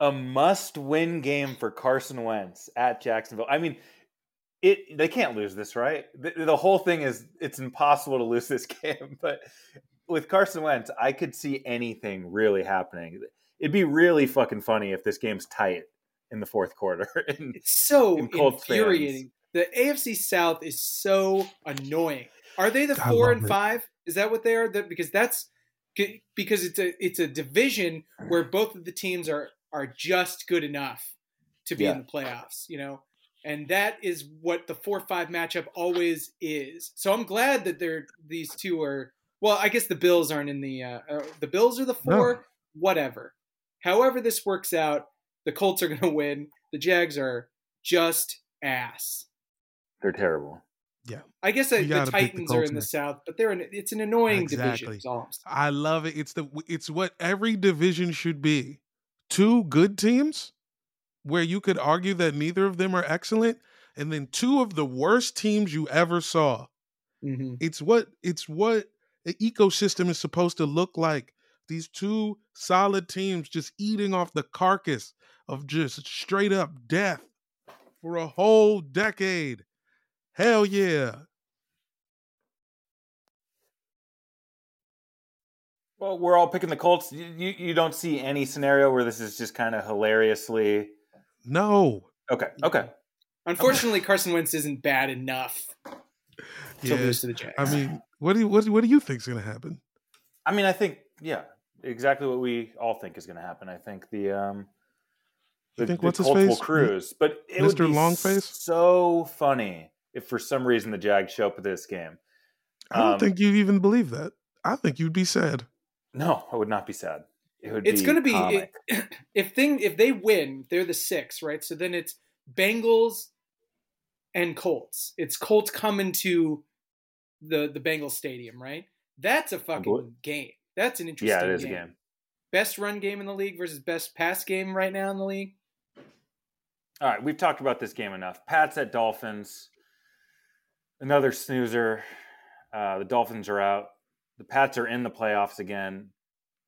A must-win game for Carson Wentz at Jacksonville. I mean, it they can't lose this, right? The, the whole thing is it's impossible to lose this [LAUGHS] game. But with Carson Wentz, I could see anything really happening. It'd be really fucking funny if this game's tight in the fourth quarter. [LAUGHS] And It's so And Colts fans. infuriating. The AFC South is so annoying. Are they the I four and it. five? Is that what they are? That because that's because it's a it's a division where both of the teams are are just good enough to be in the playoffs. You know, and that is what the four five matchup always is. So I'm glad that they're these two are. Well, I guess the Bills aren't in the uh, uh, the Bills are the four. No. Whatever. However this works out, the Colts are [LAUGHS] going to win. The Jags are just ass. they're terrible. Yeah. I guess uh, the gotta the Titans are Colts in the next. South, but they're an, it's an annoying division. Exactly. is all I'm saying. I love it. It's the it's what every division should be. Two good teams where you could argue that neither of them are excellent, and then two of the worst teams you ever saw. Mhm. It's what it's what the ecosystem is supposed to look like. These two solid teams just eating off the carcass of just straight up death for a whole decade. Hell yeah. Well, we're all picking the Colts. You, you, you don't see any scenario where this is just kind of hilariously. No. Okay. Okay. Unfortunately, Carson Wentz isn't bad enough to Yeah. lose to the Jets. I mean, what do you what, do- what do you think's gonna happen? I mean, I think yeah, exactly what we all think is going to happen. I think the um, You the, think the what's his Colts will face? cruise, but it would Mr. be Longface? so funny if for some reason the Jags show up at this game. I don't Um, think you even believe that. I think you'd be sad. No, I would not be sad. It would. it's be going to be comic. [CLEARS THROAT] if thing if they win, they're the six, right? So then it's Bengals and Colts. It's Colts coming to the the Bengals stadium, right? That's a fucking game. That's an interesting. yeah, it is game. a game. Best run game in the league versus best pass game right now in the league. All right, we've talked about this game enough. Pats at Dolphins. Another snoozer. Uh, the Dolphins are out. The Pats are in the playoffs again.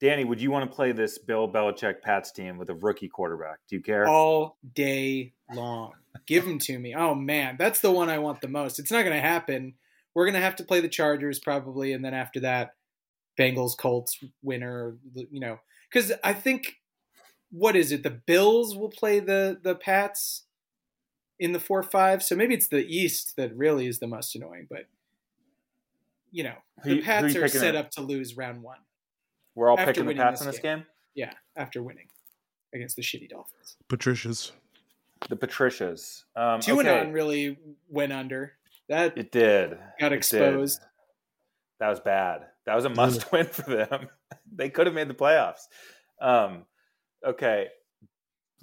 Danny, would you want to play this Bill Belichick Pats team with a rookie quarterback? Do you care? all day long. Give them to me. Oh man, that's the one I want the most. It's not going to happen. We're going to have to play the Chargers probably, and then after that, Bengals Colts winner. You know, because I think what is it? The Bills will play the the Pats in the four five. So maybe it's the East that really is the most annoying. But you know, Who the you- Pats you are set up? up to lose round one. We're all after picking the winning Pats this in this game. game. Yeah, after winning against the shitty Dolphins. Patricia's. The Patricias. Um, Two and okay. on really went under. That It did. got exposed. did. That was bad. That was a must win [LAUGHS] for them. they could have made the playoffs. Um, okay.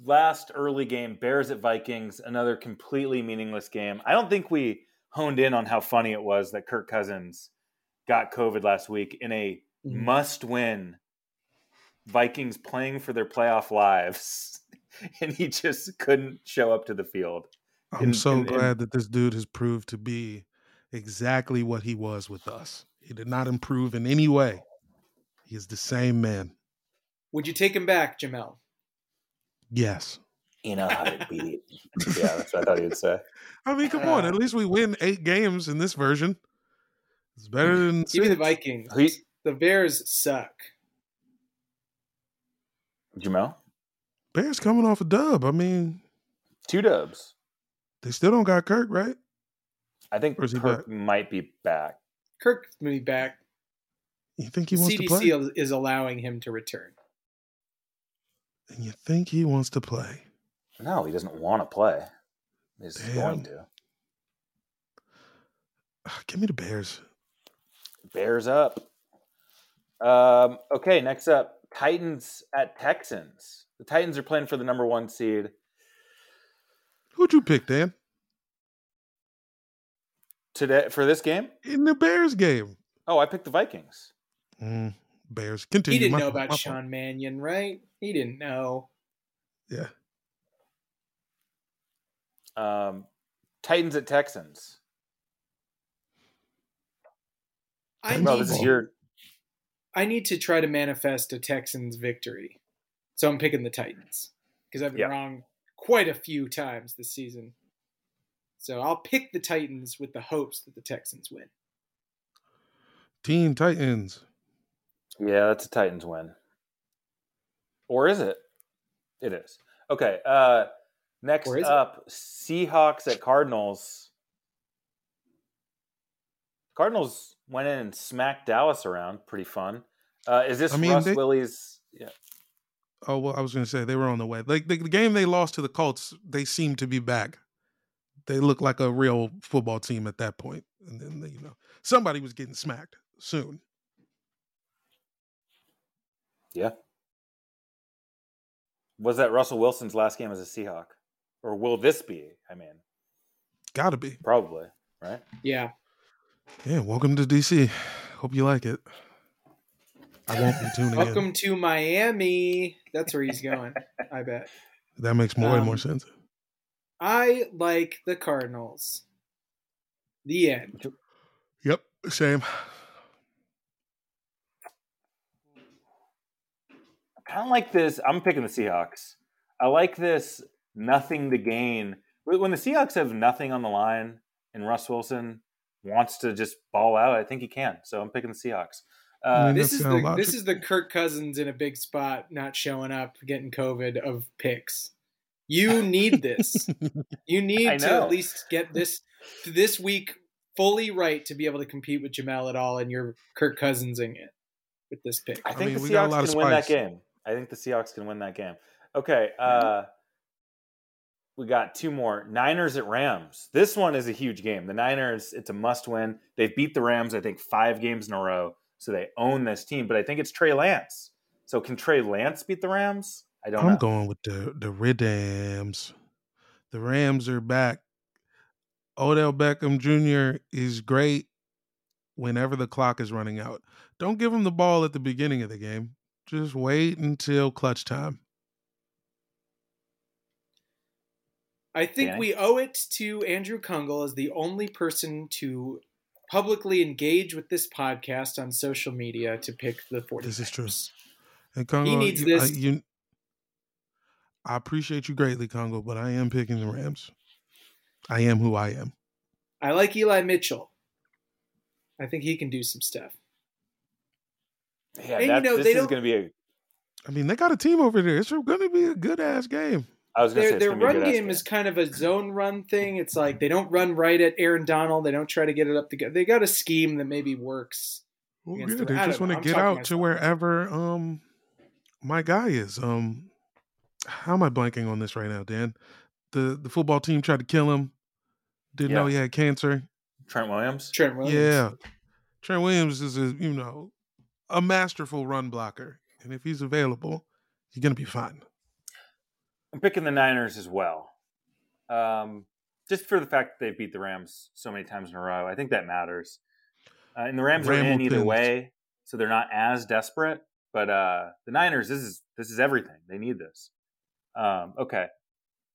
Last early game, Bears at Vikings, another completely meaningless game. I don't think we honed in on how funny it was that Kirk Cousins got COVID last week in a Mhm. must win Vikings playing for their playoff lives. [LAUGHS] And he just couldn't show up to the field. I'm In- so in- in- glad that this dude has proved to be exactly what he was with us. He did not improve in any way. He is the same man. Would you take him back, Jamel? Yes. You know how to beat. yeah, that's what I thought he would say. [LAUGHS] I mean, come on. Uh, At least we win eight games in this version. It's better than Give me the six. Vikings. Who The Bears suck. Jamel? Bears coming off a dub. I mean, Two dubs. They still don't got Kirk, right? I think Or Kirk back? might be back. Kirk will be back. You think he wants to play? CDC is allowing him to return. And you think he wants to play? No, he doesn't want to play. He's Damn. going to. Ah, Give me the Bears. Bears up. Um, okay, next up Titans at Texans. The Titans are playing for the number one seed. Who'd you pick, Dan? Today for this game? In the Bears game. Oh, I picked the Vikings. Mm, Bears. Continue. He didn't My know about my fault. Sean Mannion, right? He didn't know. Yeah. Um, Titans at Texans. I Well, need, this is to, your I need to try to manifest a Texans victory. So I'm picking the Titans because I've been Yeah. wrong quite a few times this season. So I'll pick the Titans with the hopes that the Texans win. Team Titans. Yeah, that's a Titans win. Or is it? It is. Okay. Uh Next Or is it? up, Seahawks at Cardinals. Cardinals went in and smacked Dallas around. Pretty fun. Uh, is this I mean, Russ they- Willie's? Yeah. Oh well, I was going to say they were on the way. Like the, the game they lost to the Colts, they seemed to be back. They looked like a real football team at that point. point, and then you know somebody was getting smacked soon. Yeah. Was that Russell Wilson's last game as a Seahawk? Or will this be? I mean, Got to be. probably, right? Yeah. Yeah. Welcome to DC. Hope you like it. I won't be tuning Welcome in. to Miami. That's where he's going. I bet. That makes more and more Um, sense. I like the Cardinals. The end. Yep. Same. kind of like this. I'm picking the Seahawks. I like this nothing to gain. When the Seahawks have nothing on the line and Russ Wilson wants to just ball out, I think he can. So I'm picking the Seahawks. I Uh, This is the this is the Kirk Cousins in a big spot, not showing up, getting COVID of picks. You [LAUGHS] need this. You need to at least get this this week fully right to be able to compete with Jamel at all, and you're Kirk Cousinsing it with this pick. I think mean, the we got a Seahawks can win that game. I think the Seahawks can win that game. Okay. Uh, we got two more. Niners at Rams. This one is a huge game. The Niners, it's a must win. They've beat the Rams, I think, five games in a row. So they own this team. But I think it's Trey Lance. So can Trey Lance beat the Rams? I don't I'm know. going with the the Rams. The Rams are back. Odell Beckham Jr. is great whenever the clock is running out. Don't give him the ball at the beginning of the game. Just wait until clutch time. I think Danny? we owe it to Andrew Kungle as the only person to publicly engage with this podcast on social media to pick the 49ers. This is true. And Congo, needs you, I, this. you, I appreciate you greatly, Congo, but I am picking the Rams. I am who I am. I like Eli Mitchell. I think he can do some stuff. Yeah, And, you know, this they is going to be a. I mean, they got a team over there. It's going to be a good ass game. I was going to say Their, their gonna be a run game is kind of a zone run thing. It's like they don't run right at Aaron Donald. They don't try to get it up to go. They got a scheme that maybe works. Well, yeah, the- they I just want to get talking out to wherever um my guy is. Um, how am I blanking on this right now, Dan? The the football team tried to kill him. Didn't know he had cancer. Trent Williams. Trent Williams. Yeah, Trent Williams is a you know a masterful run blocker, and if he's available, he's gonna be fine. I'm picking the Niners as well. Um, just for the fact that they've beat the Rams so many times in a row, I think that matters. Uh, and the Rams are in either way, so they're not as desperate. But uh, the Niners, this is this is everything. They need this. Um, okay,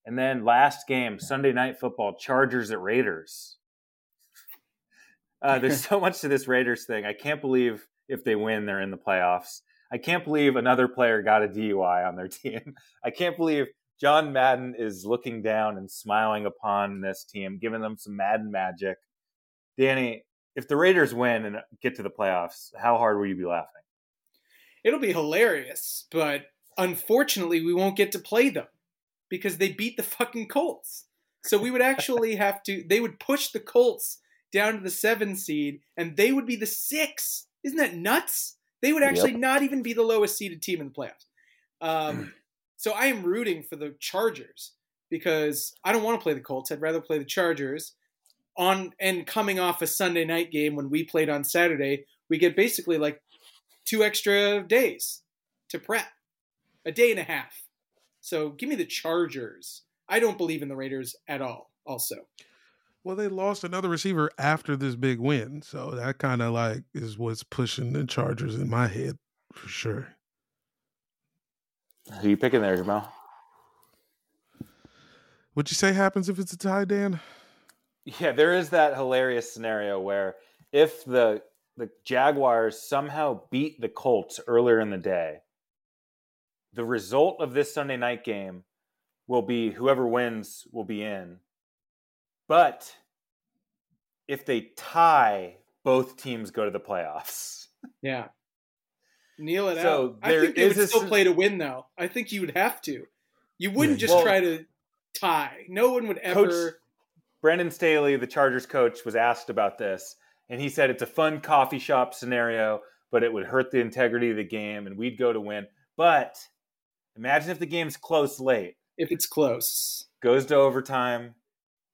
and then last game, Sunday Night Football, Chargers at Raiders. Uh, there's [LAUGHS] so much to this Raiders thing. I can't believe if they win, they're in the playoffs. I can't believe another player got a DUI on their [LAUGHS] team. I can't believe John Madden is looking down and smiling upon this team, giving them some Madden magic. Danny, if the Raiders win and get to the playoffs, how hard will you be laughing? It'll be hilarious, but unfortunately, we won't get to play them because they beat the fucking Colts. So we would actually [LAUGHS] have to. They would push the Colts down to the seven seed, and they would be the six. Isn't that nuts? They would actually Yep. not even be the lowest seeded team in the playoffs. Um, so I am rooting for the Chargers because I don't want to play the Colts. I'd rather play the Chargers. On and coming off a Sunday night game when we played on Saturday, we get basically like two extra days to prep, a day and a half. So give me the Chargers. I don't believe in the Raiders at all. Also, Well, they lost another receiver after this big win, so that kind of like is what's pushing the Chargers in my head for sure. Who you picking there, Jamal? What'd you say happens if it's a tie, Dan? Yeah, there is that hilarious scenario where if the the Jaguars somehow beat the Colts earlier in the day, the result of this Sunday night game will be whoever wins will be in. But if they tie, both teams go to the playoffs. [LAUGHS] yeah, kneel it So out. I think they would a still play to win, though. I think you would have to. You wouldn't just well- try to tie. No one would ever. Coach- Brandon Staley, the Chargers coach, was asked about this, and he said it's a fun coffee shop scenario, but it would hurt the integrity of the game, and we'd go to win. But imagine if the game's close late, if it's close. goes to overtime,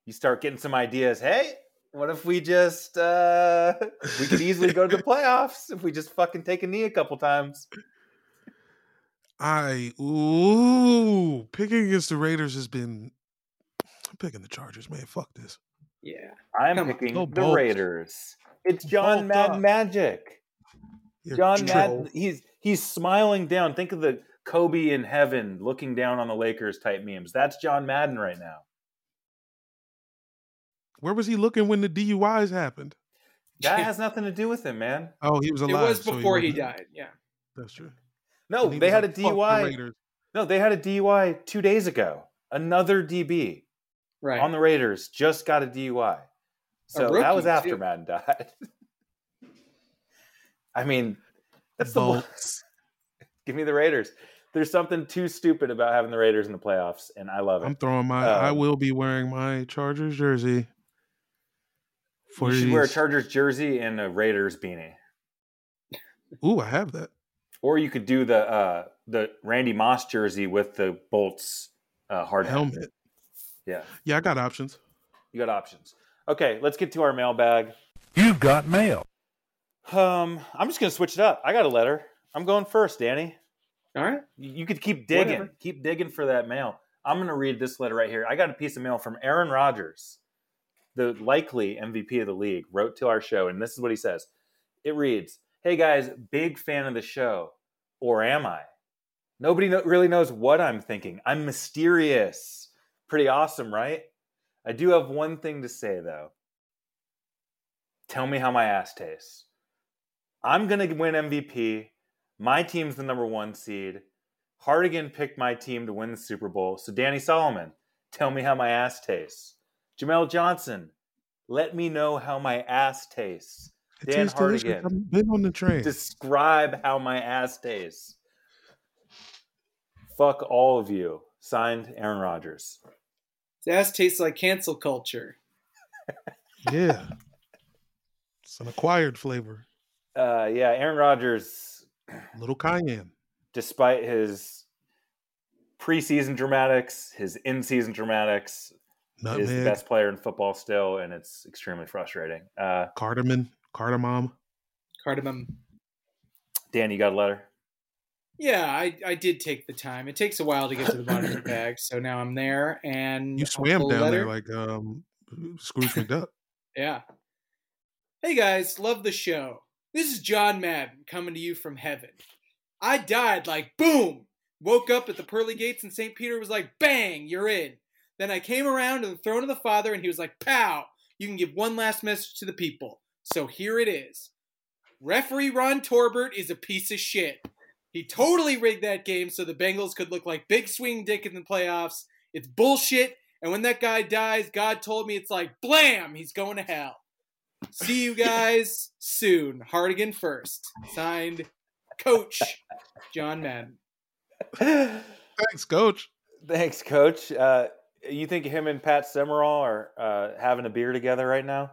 you start getting some ideas. Hey, what if we just uh we could easily go to the [LAUGHS] playoffs if we just fucking take a knee a couple times? I ooh picking against the Raiders has been. I'm picking the Chargers, man. Fuck this. Yeah. I'm Come picking Go the Bolts. Raiders. It's John Bolt Madden up. Magic. You're John tripping. Madden, he's he's smiling down. Think of the Kobe in heaven looking down on the Lakers type memes. That's John Madden right now. Where was he looking when the DUIs happened? That has nothing to do with him, man. Oh, he was alive. It alive. was so before he died. Yeah. That's true. No, they had a like, "Fuck the DUI. Raiders." No, they had a DUI two days ago. Another DB Right. on the Raiders just got a DUI. So that was after too. Madden died. [LAUGHS] I mean, that's the one- [LAUGHS] give me the Raiders. There's something too stupid about having the Raiders in the playoffs, and I love it. I'm throwing my. I Um, will be wearing my Chargers jersey. For you should wear a Chargers jersey and a Raiders beanie. Ooh, I have that. Or you could do the uh, the Randy Moss jersey with the Bolts uh, hard hat. helmet. Yeah, Yeah, I got options. you got options. Okay, let's get to our mailbag. You've got mail. Um, I'm just gonna switch it up. I got a letter. I'm going first, Danny. All right. You you could keep digging. Whatever. Keep digging for that mail. I'm gonna read this letter right here. I got a piece of mail from Aaron Rodgers, the likely MVP of the league, wrote to our show, and this is what he says. It reads, "Hey guys, big fan of the show, or am I? Nobody kno- really knows what I'm thinking. I'm mysterious. Pretty awesome, right? I do have one thing to say though. Tell me how my ass tastes. I'm gonna win MVP. My team's the number one seed. Hardigan picked my team to win the Super Bowl. So Danny Solomon, tell me how my ass tastes. Jamel Johnson, let me know how my ass tastes. It Dan tastes delicious. Hardigan. I've been on the train. Describe how my ass tastes. Fuck all of you. Signed, Aaron Rodgers. His ass tastes like cancel culture. [LAUGHS] yeah, it's an acquired flavor. Uh, yeah, Aaron Rodgers, [CLEARS THROAT] Little cayenne. despite his preseason dramatics, his in-season dramatics, is the best player in football still, and it's extremely frustrating. Uh, cardamom, cardamom. Cardamom. Dan, you got a letter? Yeah, I, I did take the time. It takes a while to get to the bottom of the [LAUGHS] bag, so now I'm there. And You swam down letter. there like um, Scrooge McDuck. [LAUGHS] Yeah. Hey guys, love the show. This is John Madden coming to you from heaven. I died like boom. Woke up at the pearly gates and St. Peter was like, bang, you're in. Then I came around to the throne of the Father and he was like, pow, you can give one last message to the people. So here it is. Referee Ron Torbert is a piece of shit. He totally rigged that game so the Bengals could look like big swing dick in the playoffs. It's bullshit. And when that guy dies, God told me it's like blam, he's going to hell. See you guys [LAUGHS] soon. Hardigan first. Signed, Coach John Madden. [LAUGHS] Thanks, Coach. Thanks, Coach. Uh, you think him and Pat Summerall are uh, having a beer together right now?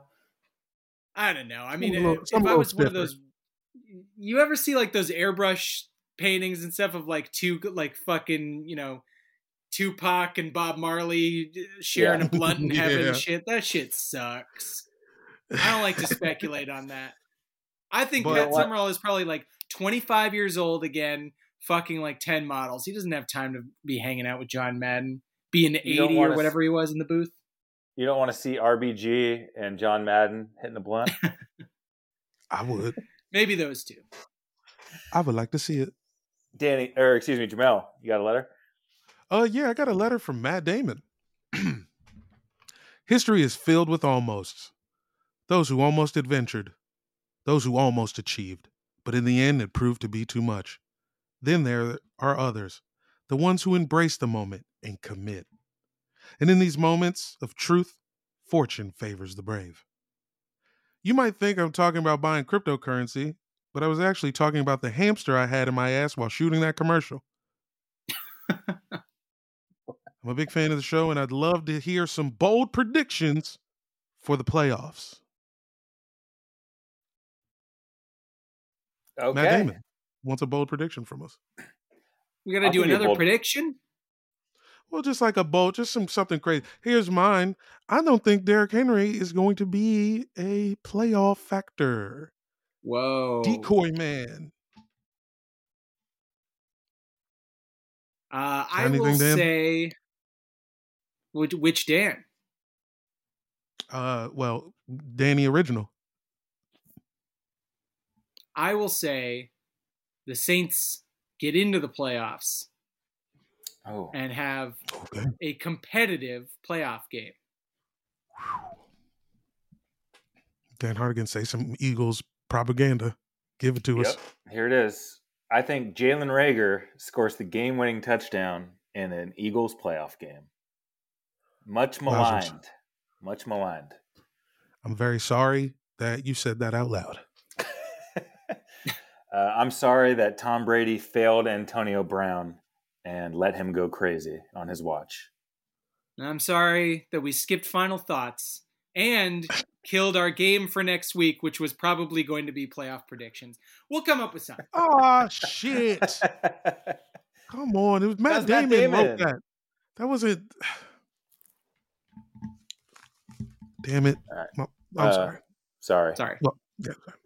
I don't know. I mean, little- if, some if a I little was one of those, you ever see like those airbrush paintings and stuff of like two like fucking you know Tupac and Bob Marley sharing Yeah. a blunt in [LAUGHS] heaven Yeah. and shit? That shit sucks. I don't like to speculate on that. I think But Pat what- Summerall is probably like 25 years old again, fucking like 10 models. He doesn't have time to be hanging out with John Madden, being You don't 80 or s- whatever he was in the booth. You don't want to see RBG and John Madden hitting the blunt? [LAUGHS] I would. Maybe those two. I would like to see it. Danny, or excuse me, Jamel, you got a letter? Uh, yeah, I got a letter from Matt Damon. [CLEARS THROAT] History is filled with almosts. Those who almost adventured, those who almost achieved, but in the end it proved to be too much. Then there are others, the ones who embrace the moment and commit. And in these moments of truth, fortune favors the brave. You might think I'm talking about buying cryptocurrency, but I was actually talking about the hamster I had in my ass while shooting that commercial. I'm a big fan of the show, and I'd love to hear some bold predictions for the playoffs. Okay. Matt Damon wants a bold prediction from us. We got to do give you a another bold- prediction. Well, just like a bold, just some something crazy. Here's mine. I don't think Derrick Henry is going to be a playoff factor. Whoa. Decoy man. Uh, I Anything, will Dan? say, which, which Dan? Uh, well, Danny Original. I will say the Saints get into the playoffs Oh, and have Okay. a competitive playoff game. Dan Hardigan say some Eagles propaganda. Give it to us. Here it is. I think Jalen Reagor scores the game-winning touchdown in an Eagles playoff game. Much Wowzers. maligned. Much maligned. I'm very sorry that you said that out loud. [LAUGHS] Uh, I'm sorry that Tom Brady failed Antonio Brown and let him go crazy on his watch. I'm sorry that we skipped final thoughts and [LAUGHS] killed our game for next week, which was probably going to be playoff predictions. We'll come up with something. Oh shit! [LAUGHS] Come on, it was Matt That's Matt Damon, wrote that. That wasn't. [SIGHS] Damn it! All right. My- I'm Uh, sorry. sorry. Sorry. Well, yeah, sorry.